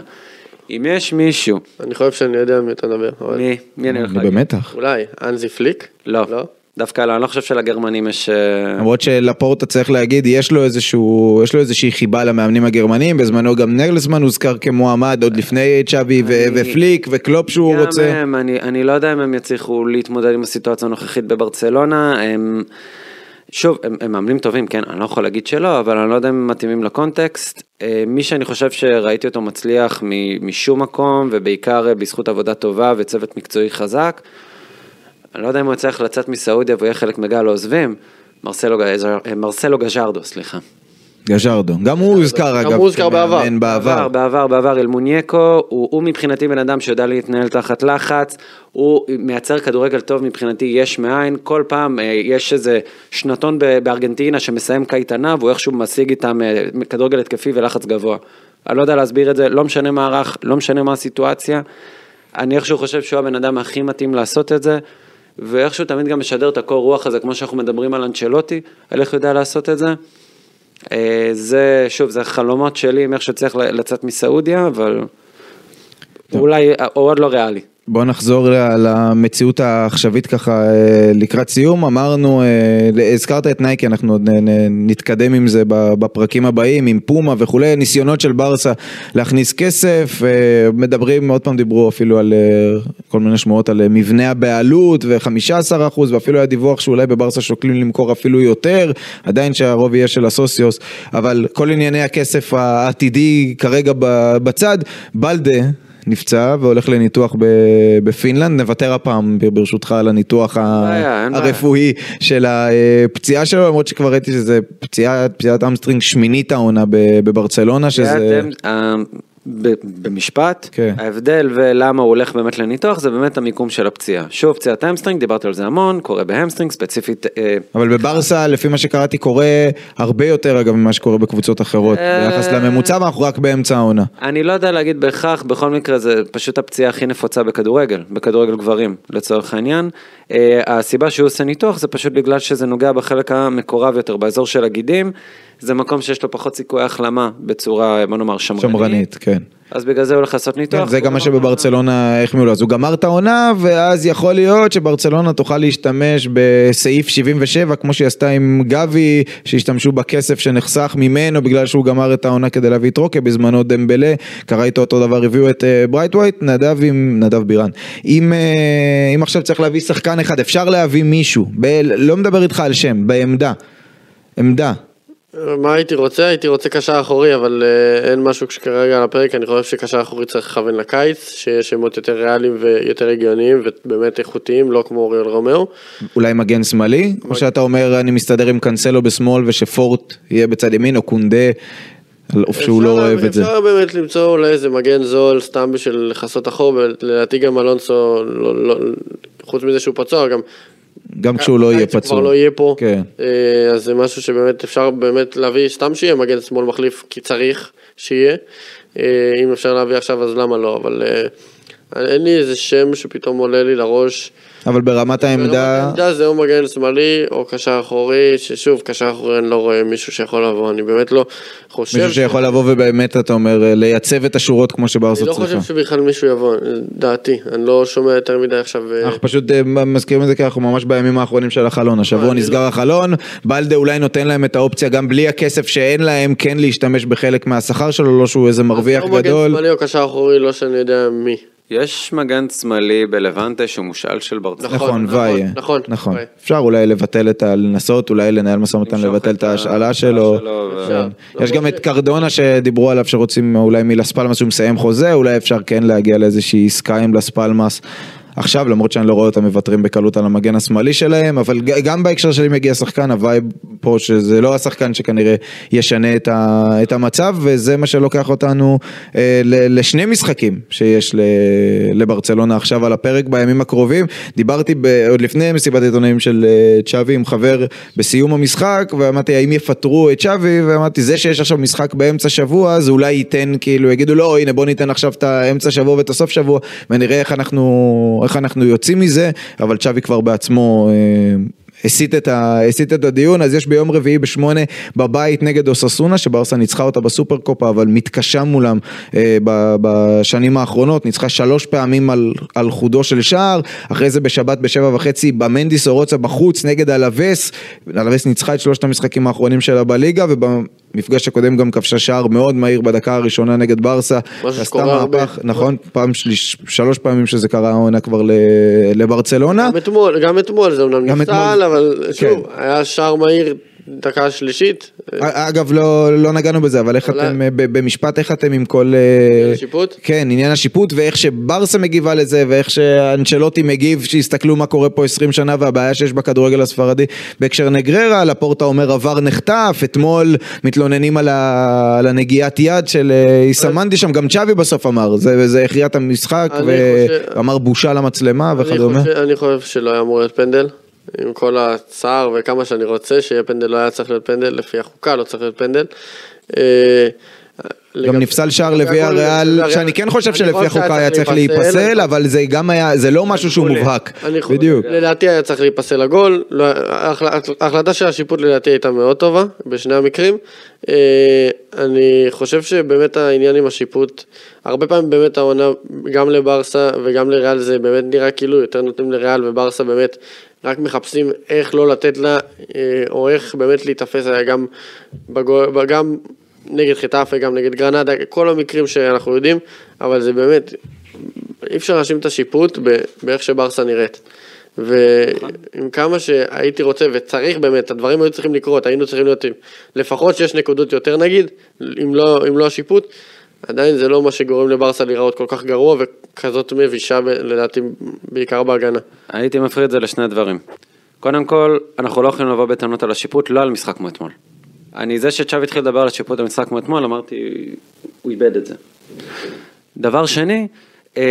אם יש מישהו, אני חושב שאני יודע מי אתה מדבר. אבל- מי, מי אני הולך אני להגיד? במתח. אולי, אנזי פליק? לא, לא? דווקא לא, אני לא חושב שלגרמנים יש... אה, למרות שלפורטה צריך להגיד, יש לו איזשהו, יש לו איזושהי חיבה למאמנים הגרמנים, בזמנו גם נגלסמן הוזכר כמועמד עוד לפני צ'אבי אני- ופליק וקלופ שהוא גם רוצה. הם, אני, אני לא יודע אם הם יצליחו להתמודד עם הסיטואציה הנוכחית בברצלונה, הם... שוב, הם, הם מאמנים טובים, כן, אני לא יכול להגיד שלא, אבל אני לא יודע אם הם מתאימים לקונטקסט. אה, מי שאני חושב שראיתי אותו מצליח משום מקום, ובעיקר אה, בזכות עבודה טובה וצוות מקצועי חזק, אני לא יודע אם הוא יצליח לצאת מסעודיה והוא יהיה חלק מגל העוזבים, מרסלו, אה, מרסלו גז'רדו, סליחה. גז'רדו. גם הוא הוזכר גם אגב. הוא הוזכר בעבר. בעבר, בעבר. בעבר, אל מוניאקו, הוא, הוא מבחינתי בן אדם שיודע להתנהל תחת לחץ, הוא מייצר כדורגל טוב מבחינתי יש מאין, כל פעם אה, יש איזה שנתון בארגנטינה שמסיים קייטנה והוא איכשהו משיג איתם אה, כדורגל התקפי ולחץ גבוה. אני לא יודע להסביר את זה, לא משנה מערך, לא משנה מה הסיטואציה, אני איכשהו חושב שהוא הבן אדם הכי מתאים לעשות את זה, ואיכשהו תמיד גם משדר את הקור רוח הזה, כמו שאנחנו מדברים על אנצ'לוטי, על איך הוא יודע לעשות את זה. אה, זה, שוב, זה החלומות שלי, איך שצריך לצאת מסעודיה, אבל אולי, הוא עוד לא ריאלי. בוא נחזור למציאות העכשווית ככה אה, לקראת סיום, אמרנו, אה, הזכרת את נייקי, אנחנו עוד נתקדם עם זה בפרקים הבאים, עם פומה וכולי, ניסיונות של ברסה להכניס כסף, אה, מדברים, עוד פעם דיברו אפילו על כל מיני שמועות על מבנה הבעלות ו-15% ואפילו היה דיווח שאולי בברסה שוקלים למכור אפילו יותר, עדיין שהרוב יהיה של הסוציוס, אבל כל ענייני הכסף העתידי כרגע בצד, בלדה נפצע והולך לניתוח ב- בפינלנד, נוותר הפעם ברשותך על הניתוח ה-. הרפואי של הפציעה שלו, למרות שכבר ראיתי שזה פציעה, פציעת hamstring שמינית העונה בברצלונה, שזה... במשפט, כן. ההבדל ולמה הוא הולך באמת לניתוח זה באמת המיקום של הפציעה. שוב, פציעת hamstring, דיברתי על זה המון, קורה ב hamstring, ספציפית, אה, אבל בברסה, לפי מה שקראתי, קורה הרבה יותר אגב ממה שקורה בקבוצות אחרות, אה. ביחס לממוצע, ואנחנו רק באמצע העונה. אני לא יודע להגיד בהכרח, בכל מקרה זה פשוט הפציעה הכי נפוצה בכדורגל, בכדורגל גברים לצורך העניין. אה, הסיבה שהוא עושה ניתוח זה פשוט בגלל שזה נוגע בחלק המקורב יותר, באזור של הגידים, זה מקום שיש לו פחות סיכוי החלמה בצורה, בוא נאמר, שמרנית. שמרנית, כן. אז בגלל זה הוא הולך לעשות ניתוח. כן, זה גם מה שבברצלונה החמיאו לו, אז הוא גמר את העונה ואז יכול להיות שברצלונה תוכל להשתמש בסעיף 77 כמו שהיא עשתה עם גבי, שהשתמשו בכסף שנחסך ממנו בגלל שהוא גמר את העונה כדי להביא את רוקה, בזמנו דמבלה, קרה איתו אותו דבר, הביאו את אה, ברייתווייט, נדב עם, נדב בירן, אם, אה, אם עכשיו צריך להביא שחקן אחד, אפשר להביא מישהו, ב, לא מדבר איתך על שם, בעמדה, עמדה, מה הייתי רוצה? הייתי רוצה קשר אחורי, אבל אה, אין משהו שכרגע על הפרק, אני חושב שקשר אחורי צריך לכוון לקיץ, שיש שמות יותר ריאליים ויותר הגיוניים ובאמת איכותיים, לא כמו אוריאל רומאו. אולי מגן שמאלי, או שאתה אומר אני מסתדר עם קאנסלו בשמאל ושפורט יהיה בצד ימין, או קונדה, על אוף שהוא לא אוהב את זה. אפשר באמת למצוא אולי איזה מגן זול, סתם בשביל לכסות אחור, ולדעתי גם אלונסו, לא- לא- חוץ מזה שהוא פצוע, גם גם כשהוא לא יהיה הקיץ הוא פצוע. כבר לא יהיה פה, כן. אה, אז זה משהו שבאמת אפשר באמת להביא, סתם שיהיה מגן שמאל מחליף, כי צריך שיהיה. אה, אם אפשר להביא עכשיו אז למה לא, אבל אה, אין לי איזה שם שפתאום עולה לי לראש. אבל ברמת העמדה, העמדה זה או מגן שמאלי או קשר אחורי, ששוב, קשר אחורי אני לא רואה מישהו שיכול לבוא, אני באמת לא חושב. מישהו שיכול לבוא ובאמת אתה אומר לייצב את השורות כמו שברסה אני לא צריכה. חושב שבכלל מישהו יבוא, דעתי, אני לא שומע יותר מדי עכשיו. אה, אנחנו פשוט אה, מזכירים את זה כי אנחנו ממש בימים האחרונים של החלון, השבוע אני נסגר לא- החלון, בלדה אולי נותן להם את האופציה גם בלי הכסף שאין להם כן להשתמש בחלק מהשכר שלו, לא שהוא איזה מרוויח או מגן גדול. שמאלי או קשר אחורי, לא שאני יודע מי. יש מגן שמאלי בלבנטה שהוא מושאל של ברצלונה. נכון, נכון, ואי. נכון, נכון. ואי. אפשר אולי לבטל את ה... לנסות אולי לנהל משא ומתן לבטל את ההשאלה שלו. שלו ו- אפשר. יש גם את קרדונה שדיברו עליו שרוצים אולי מלס פלמאס שהוא מסיים חוזה, אולי אפשר כן להגיע לאיזושהי עסקה עם לס פלמאס. עכשיו למרות שאני לא רואה אותם מוותרים בקלות על המגן השמאלי שלהם אבל גם בהקשר של אם יגיע שחקן ה vibe פה שזה לא השחקן שכנראה ישנה את, ה, את המצב וזה מה שלוקח אותנו אה, לשני משחקים שיש לברצלונה עכשיו על הפרק בימים הקרובים. דיברתי ב, עוד לפני מסיבת העיתונאים של אה, צ'אבי עם חבר בסיום המשחק ואמרתי האם יפטרו את צ'אבי? ואמרתי זה שיש עכשיו משחק באמצע שבוע זה אולי ייתן כאילו יגידו לא הנה בוא ניתן עכשיו את האמצע שבוע ואת הסוף שבוע ונראה איך אנחנו איך אנחנו יוצאים מזה אבל צ'אבי כבר בעצמו. אה, הסיט את, ה, הסיט את הדיון, אז יש ביום רביעי בשמונה בבית נגד אוססונה, שברסה ניצחה אותה בסופר קופה, אבל מתקשה מולם אה, ב, בשנים האחרונות, ניצחה שלוש פעמים על, על חודו של שער, אחרי זה בשבת בשבע וחצי במנדיס אורוצה בחוץ נגד אלווס, אלווס ניצחה את שלושת המשחקים האחרונים שלה בליגה, ובמפגש הקודם גם כבשה שער מאוד מהיר בדקה הראשונה נגד ברסה, משהו שעשתה שקורה הרבה. מהפך, נכון, פעם שליש, שלוש פעמים שזה קרה העונה כבר ל, לברצלונה. גם אתמול, גם אתמול זה אמנם נפסל. אבל שוב, כן. היה שער מהיר דקה שלישית. אגב לא, לא נגענו בזה אבל איך אבל- אתם אה, במשפט איך אתם עם כל אה, עניין השיפוט? כן עניין השיפוט ואיך שברסה מגיבה לזה ואיך שאנצ'לוטי מגיב שיסתכלו מה קורה פה 20 שנה והבעיה שיש בכדורגל הספרדי בהקשר נגררה לפורטה אומר עבר נחטף אתמול מתלוננים על, ה, על הנגיעת יד של אה, איסמנדי שם גם צ'אבי בסוף אמר זה, זה הכריע את המשחק אני חושב- ואמר בושה למצלמה וכדומה. אני חושב שלא היה אמור להיות פנדל. עם כל הצער וכמה שאני רוצה שיהיה פנדל, לא היה צריך להיות פנדל, לפי החוקה לא צריך להיות פנדל. אה, גם נפסל שער לוי הריאל, שאני כן חושב שלפי החוקה היה צריך להיפסל, אבל זה גם היה, זה לא משהו שהוא מובהק. בדיוק. לדעתי היה צריך להיפסל הגול, לא- ההחלט- ההחלטה של השיפוט לדעתי הייתה מאוד טובה בשני המקרים. אה, אני חושב שבאמת העניין עם השיפוט, הרבה פעמים באמת העונה גם לברסה וגם לריאל זה באמת נראה כאילו יותר נותנים לריאל וברסה באמת רק מחפשים איך לא לתת לה אה, או איך באמת להיתפס היה גם, בגול, גם נגד חיטאפה, גם נגד גרנדה, כל המקרים שאנחנו יודעים, אבל זה באמת, אי אפשר להאשים את השיפוט באיך שברסה נראית. ועם כמה שהייתי רוצה וצריך באמת, הדברים היו צריכים לקרות, היינו צריכים להיות לפחות שש נקודות יותר נגיד, אם לא, אם לא השיפוט, עדיין זה לא מה שגורם לברסה להיראות כל כך גרוע וכזאת מבישה לדעתי בעיקר בהגנה. הייתי מפריד את זה לשני דברים. קודם כל, אנחנו לא יכולים לבוא בטענות על השיפוט, לא על משחק כמו אתמול. אני, זה שצ'אב התחיל לדבר על השיפוט במשחק כמו אתמול, אמרתי, הוא איבד את זה. דבר שני, אמ,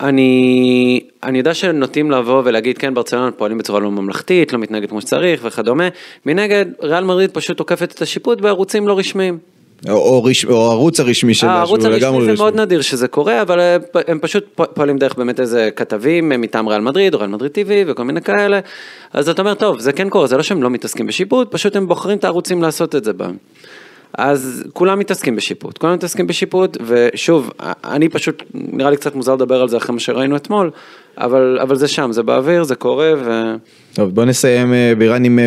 אני, אני יודע שנוטים לבוא ולהגיד, כן, ברצלונה פועלים בצורה לא ממלכתית, לא מתנהגת כמו שצריך וכדומה. מנגד, ריאל מדריד פשוט תוקפת את השיפוט בערוצים לא רשמיים. או, או, רש... או הערוץ הרשמי שלה, הערוץ שהוא הרשמי זה רשמי. מאוד נדיר שזה קורה, אבל אה, הם פשוט פועלים דרך באמת איזה כתבים אה, מטעם ריאל מדריד, או ריאל מדריד TV וכל מיני כאלה. אז אתה אומר, טוב, זה כן קורה, זה לא שהם לא מתעסקים בשיפוט, פשוט הם בוחרים את הערוצים לעשות את זה בהם. אז כולם מתעסקים בשיפוט, כולם מתעסקים בשיפוט, ושוב, אני פשוט, נראה לי קצת מוזר לדבר על זה אחרי מה שראינו אתמול, אבל, אבל זה שם, זה באוויר, זה קורה, ו... טוב, בוא נסיים אה, בירן עם אה,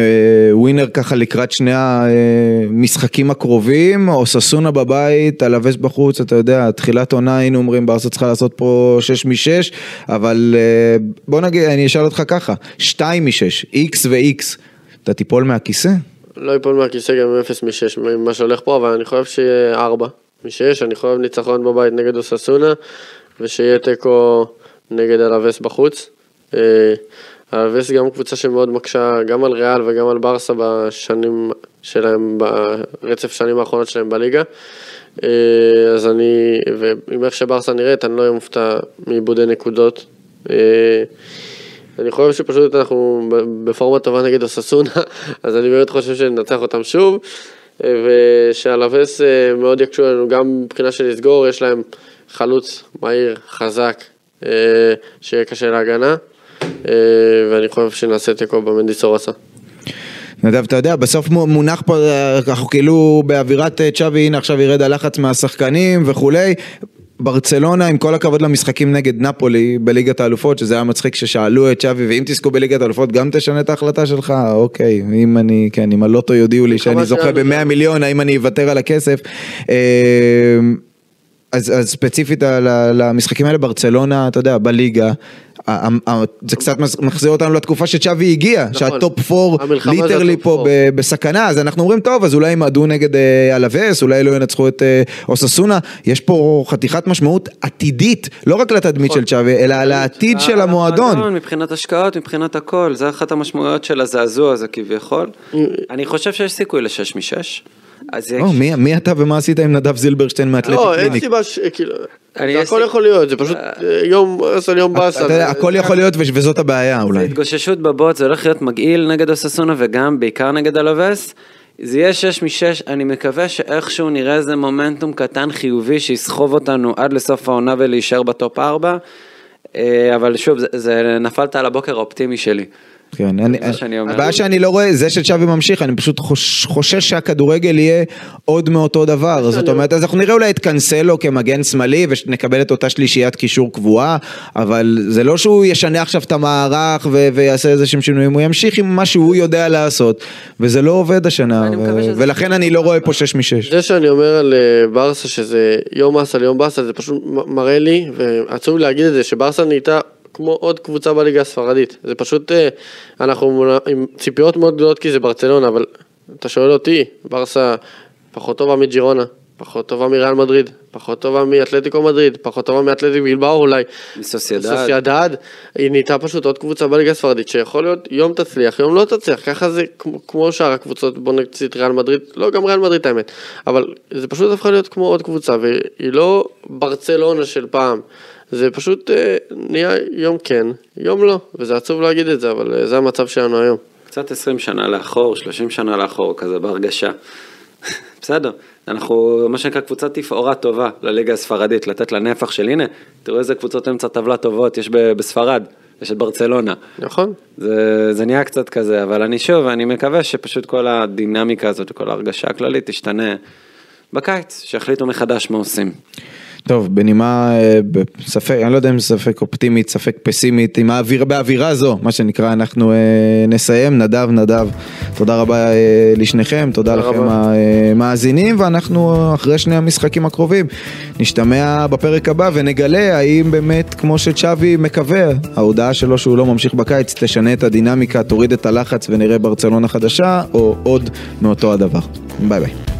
ווינר ככה לקראת שני המשחקים הקרובים, או ססונה בבית, אלווס בחוץ, אתה יודע, תחילת עונה היינו אומרים ברסה צריכה לעשות פה 6 מ-6, אבל אה, בוא נגיד, אני אשאל אותך ככה, 2 מ-6, X ו-X, אתה תיפול מהכיסא? לא ייפול מהכיסא גם עם 0 מ-6 ממה שהולך פה, אבל אני חושב שיהיה 4 מ-6, אני חושב ניצחון בבית נגד אוססונה, ושיהיה תיקו נגד אלווס בחוץ. אה, אלווס גם קבוצה שמאוד מקשה גם על ריאל וגם על ברסה בשנים שלהם, ברצף שנים האחרונות שלהם בליגה. אה, אז אני, ועם איך שברסה נראית, אני לא אהיה מופתע מאיבודי נקודות. אני חושב שפשוט אנחנו בפורמה טובה נגד אוססונה, (laughs) אז אני באמת חושב שננצח אותם שוב, ושהלווס אה, מאוד יקשו עלינו גם מבחינה של לסגור, יש להם חלוץ מהיר, חזק, אה, שיהיה קשה להגנה, אה, ואני חושב שנעשה תיקו במנדיס אורסה. נדב, אתה יודע, בסוף מו- מונח פה, אנחנו כאילו באווירת צ'אבי, הנה עכשיו ירד הלחץ מהשחקנים וכולי. ברצלונה, עם כל הכבוד למשחקים נגד נפולי בליגת האלופות, שזה היה מצחיק ששאלו את צ'אבי, ואם תזכו בליגת האלופות גם תשנה את ההחלטה שלך? אוקיי, אם אני, כן, אם הלוטו יודיעו לי שאני זוכה שלנו ב-100 שם. מיליון, האם אני אוותר על הכסף? אה, אז, אז ספציפית למשחקים האלה, ברצלונה, אתה יודע, בליגה, זה קצת מחזיר אותנו לתקופה שצ'אבי הגיע, נכון. שה top 4 המלחמה זה literally top four. ב- בסכנה, אז אנחנו אומרים, טוב, אז אולי הם איבדו נגד אה, אלווס, אולי לא ינצחו את אה, אוססונה, יש פה חתיכת משמעות עתידית, לא רק לתדמית נכון. של צ'אבי, אלא על העתיד של המועדון. מבחינת השקעות, מבחינת הכל, זה אחת המשמעויות של הזעזוע הזה כביכול. אני חושב שיש סיכוי לשש משש. אז יש... או, מי- מי אתה ומה עשית עם נדב זילברשטיין מאתלטיק לא, אין קליניק? סיבה ש... כאילו... אני זה יש הכל יכול להיות, זה פשוט אה, יום אסל יום באסל. אתה יודע, הכל יכול להיות ו- וזאת הבעיה אולי. התגוששות בבוט, זה הולך להיות מגעיל נגד אוססונה וגם בעיקר נגד אלווס. זה יהיה 6 מ-6, אני מקווה שאיכשהו נראה איזה מומנטום קטן חיובי שיסחוב אותנו עד לסוף העונה ולהישאר בטופ 4. אבל שוב, זה, זה נפלת על הבוקר האופטימי שלי. כן, אני, זה שאני אומר. הבעיה שאני לא רואה, זה שצ'אבי ממשיך, אני פשוט חוש, חושש שהכדורגל יהיה עוד מאותו דבר, זאת אומרת, אז אנחנו נראה אולי את קאנסלו כמגן שמאלי ונקבל את אותה שלישיית קישור קבועה, אבל זה לא שהוא ישנה עכשיו את המערך ו- ויעשה איזה שהם שינויים, הוא ימשיך עם מה שהוא יודע לעשות, וזה לא עובד השנה, ו- ולכן אני לא רואה פה שש משש. זה שאני אומר על אה, ברסה שזה יום אסל יום באסל זה פשוט מראה לי ועצוב להגיד את זה שברסה נהייתה כמו עוד קבוצה בליגה הספרדית. זה פשוט אה, אנחנו עם ציפיות מאוד גדולות כי זה ברצלונה אבל אתה שואל אותי ברסה פחות טובה מג'ירונה פחות טובה מריאל מדריד פחות טובה מאתלטיקו מדריד פחות טובה מאתלטיק בלבאו אולי. מסוסיידד. סוסיידד היא נהייתה פשוט עוד קבוצה בליגה הספרדית שיכול להיות יום תצליח יום לא תצליח. ככה זה כמו, כמו שאר הקבוצות בוא נקצית ריאל מדריד. לא גם ריאל מדריד האמת. אבל זה פשוט הפכה להיות כמו עוד קבוצה והיא לא ברצלונה של פעם זה פשוט אה, נהיה יום כן יום לא וזה עצוב להגיד את זה אבל אה, זה המצב שלנו היום. קצת 20 שנה לאחור, 30 שנה לאחור, כזה בהרגשה. (laughs) בסדר, אנחנו מה שנקרא קבוצת תפאורה טובה לליגה הספרדית, לתת לה נפח של הנה, תראו איזה קבוצות אמצע טבלה טובות יש בספרד, יש את ברצלונה. נכון? זה, זה נהיה קצת כזה, אבל אני שוב, אני מקווה שפשוט כל הדינמיקה הזאת וכל ההרגשה הכללית תשתנה בקיץ, שיחליטו מחדש מה עושים. טוב, בנימה, אה, בספק, אני לא יודע אם זה ספק אופטימית, ספק פסימית, עם האוויר, באווירה זו, מה שנקרא, אנחנו אה, נסיים. נדב, נדב, תודה רבה אה, לשניכם, תודה תודה לכם. המאזינים, ואנחנו אחרי שני המשחקים הקרובים נשתמע בפרק הבא ונגלה האם באמת, כמו שצ'אבי מקווה, ההודעה שלו שהוא לא ממשיך בקיץ תשנה את הדינמיקה, תוריד את הלחץ ונראה ברצלונה חדשה, או עוד מאותו הדבר. ביי ביי.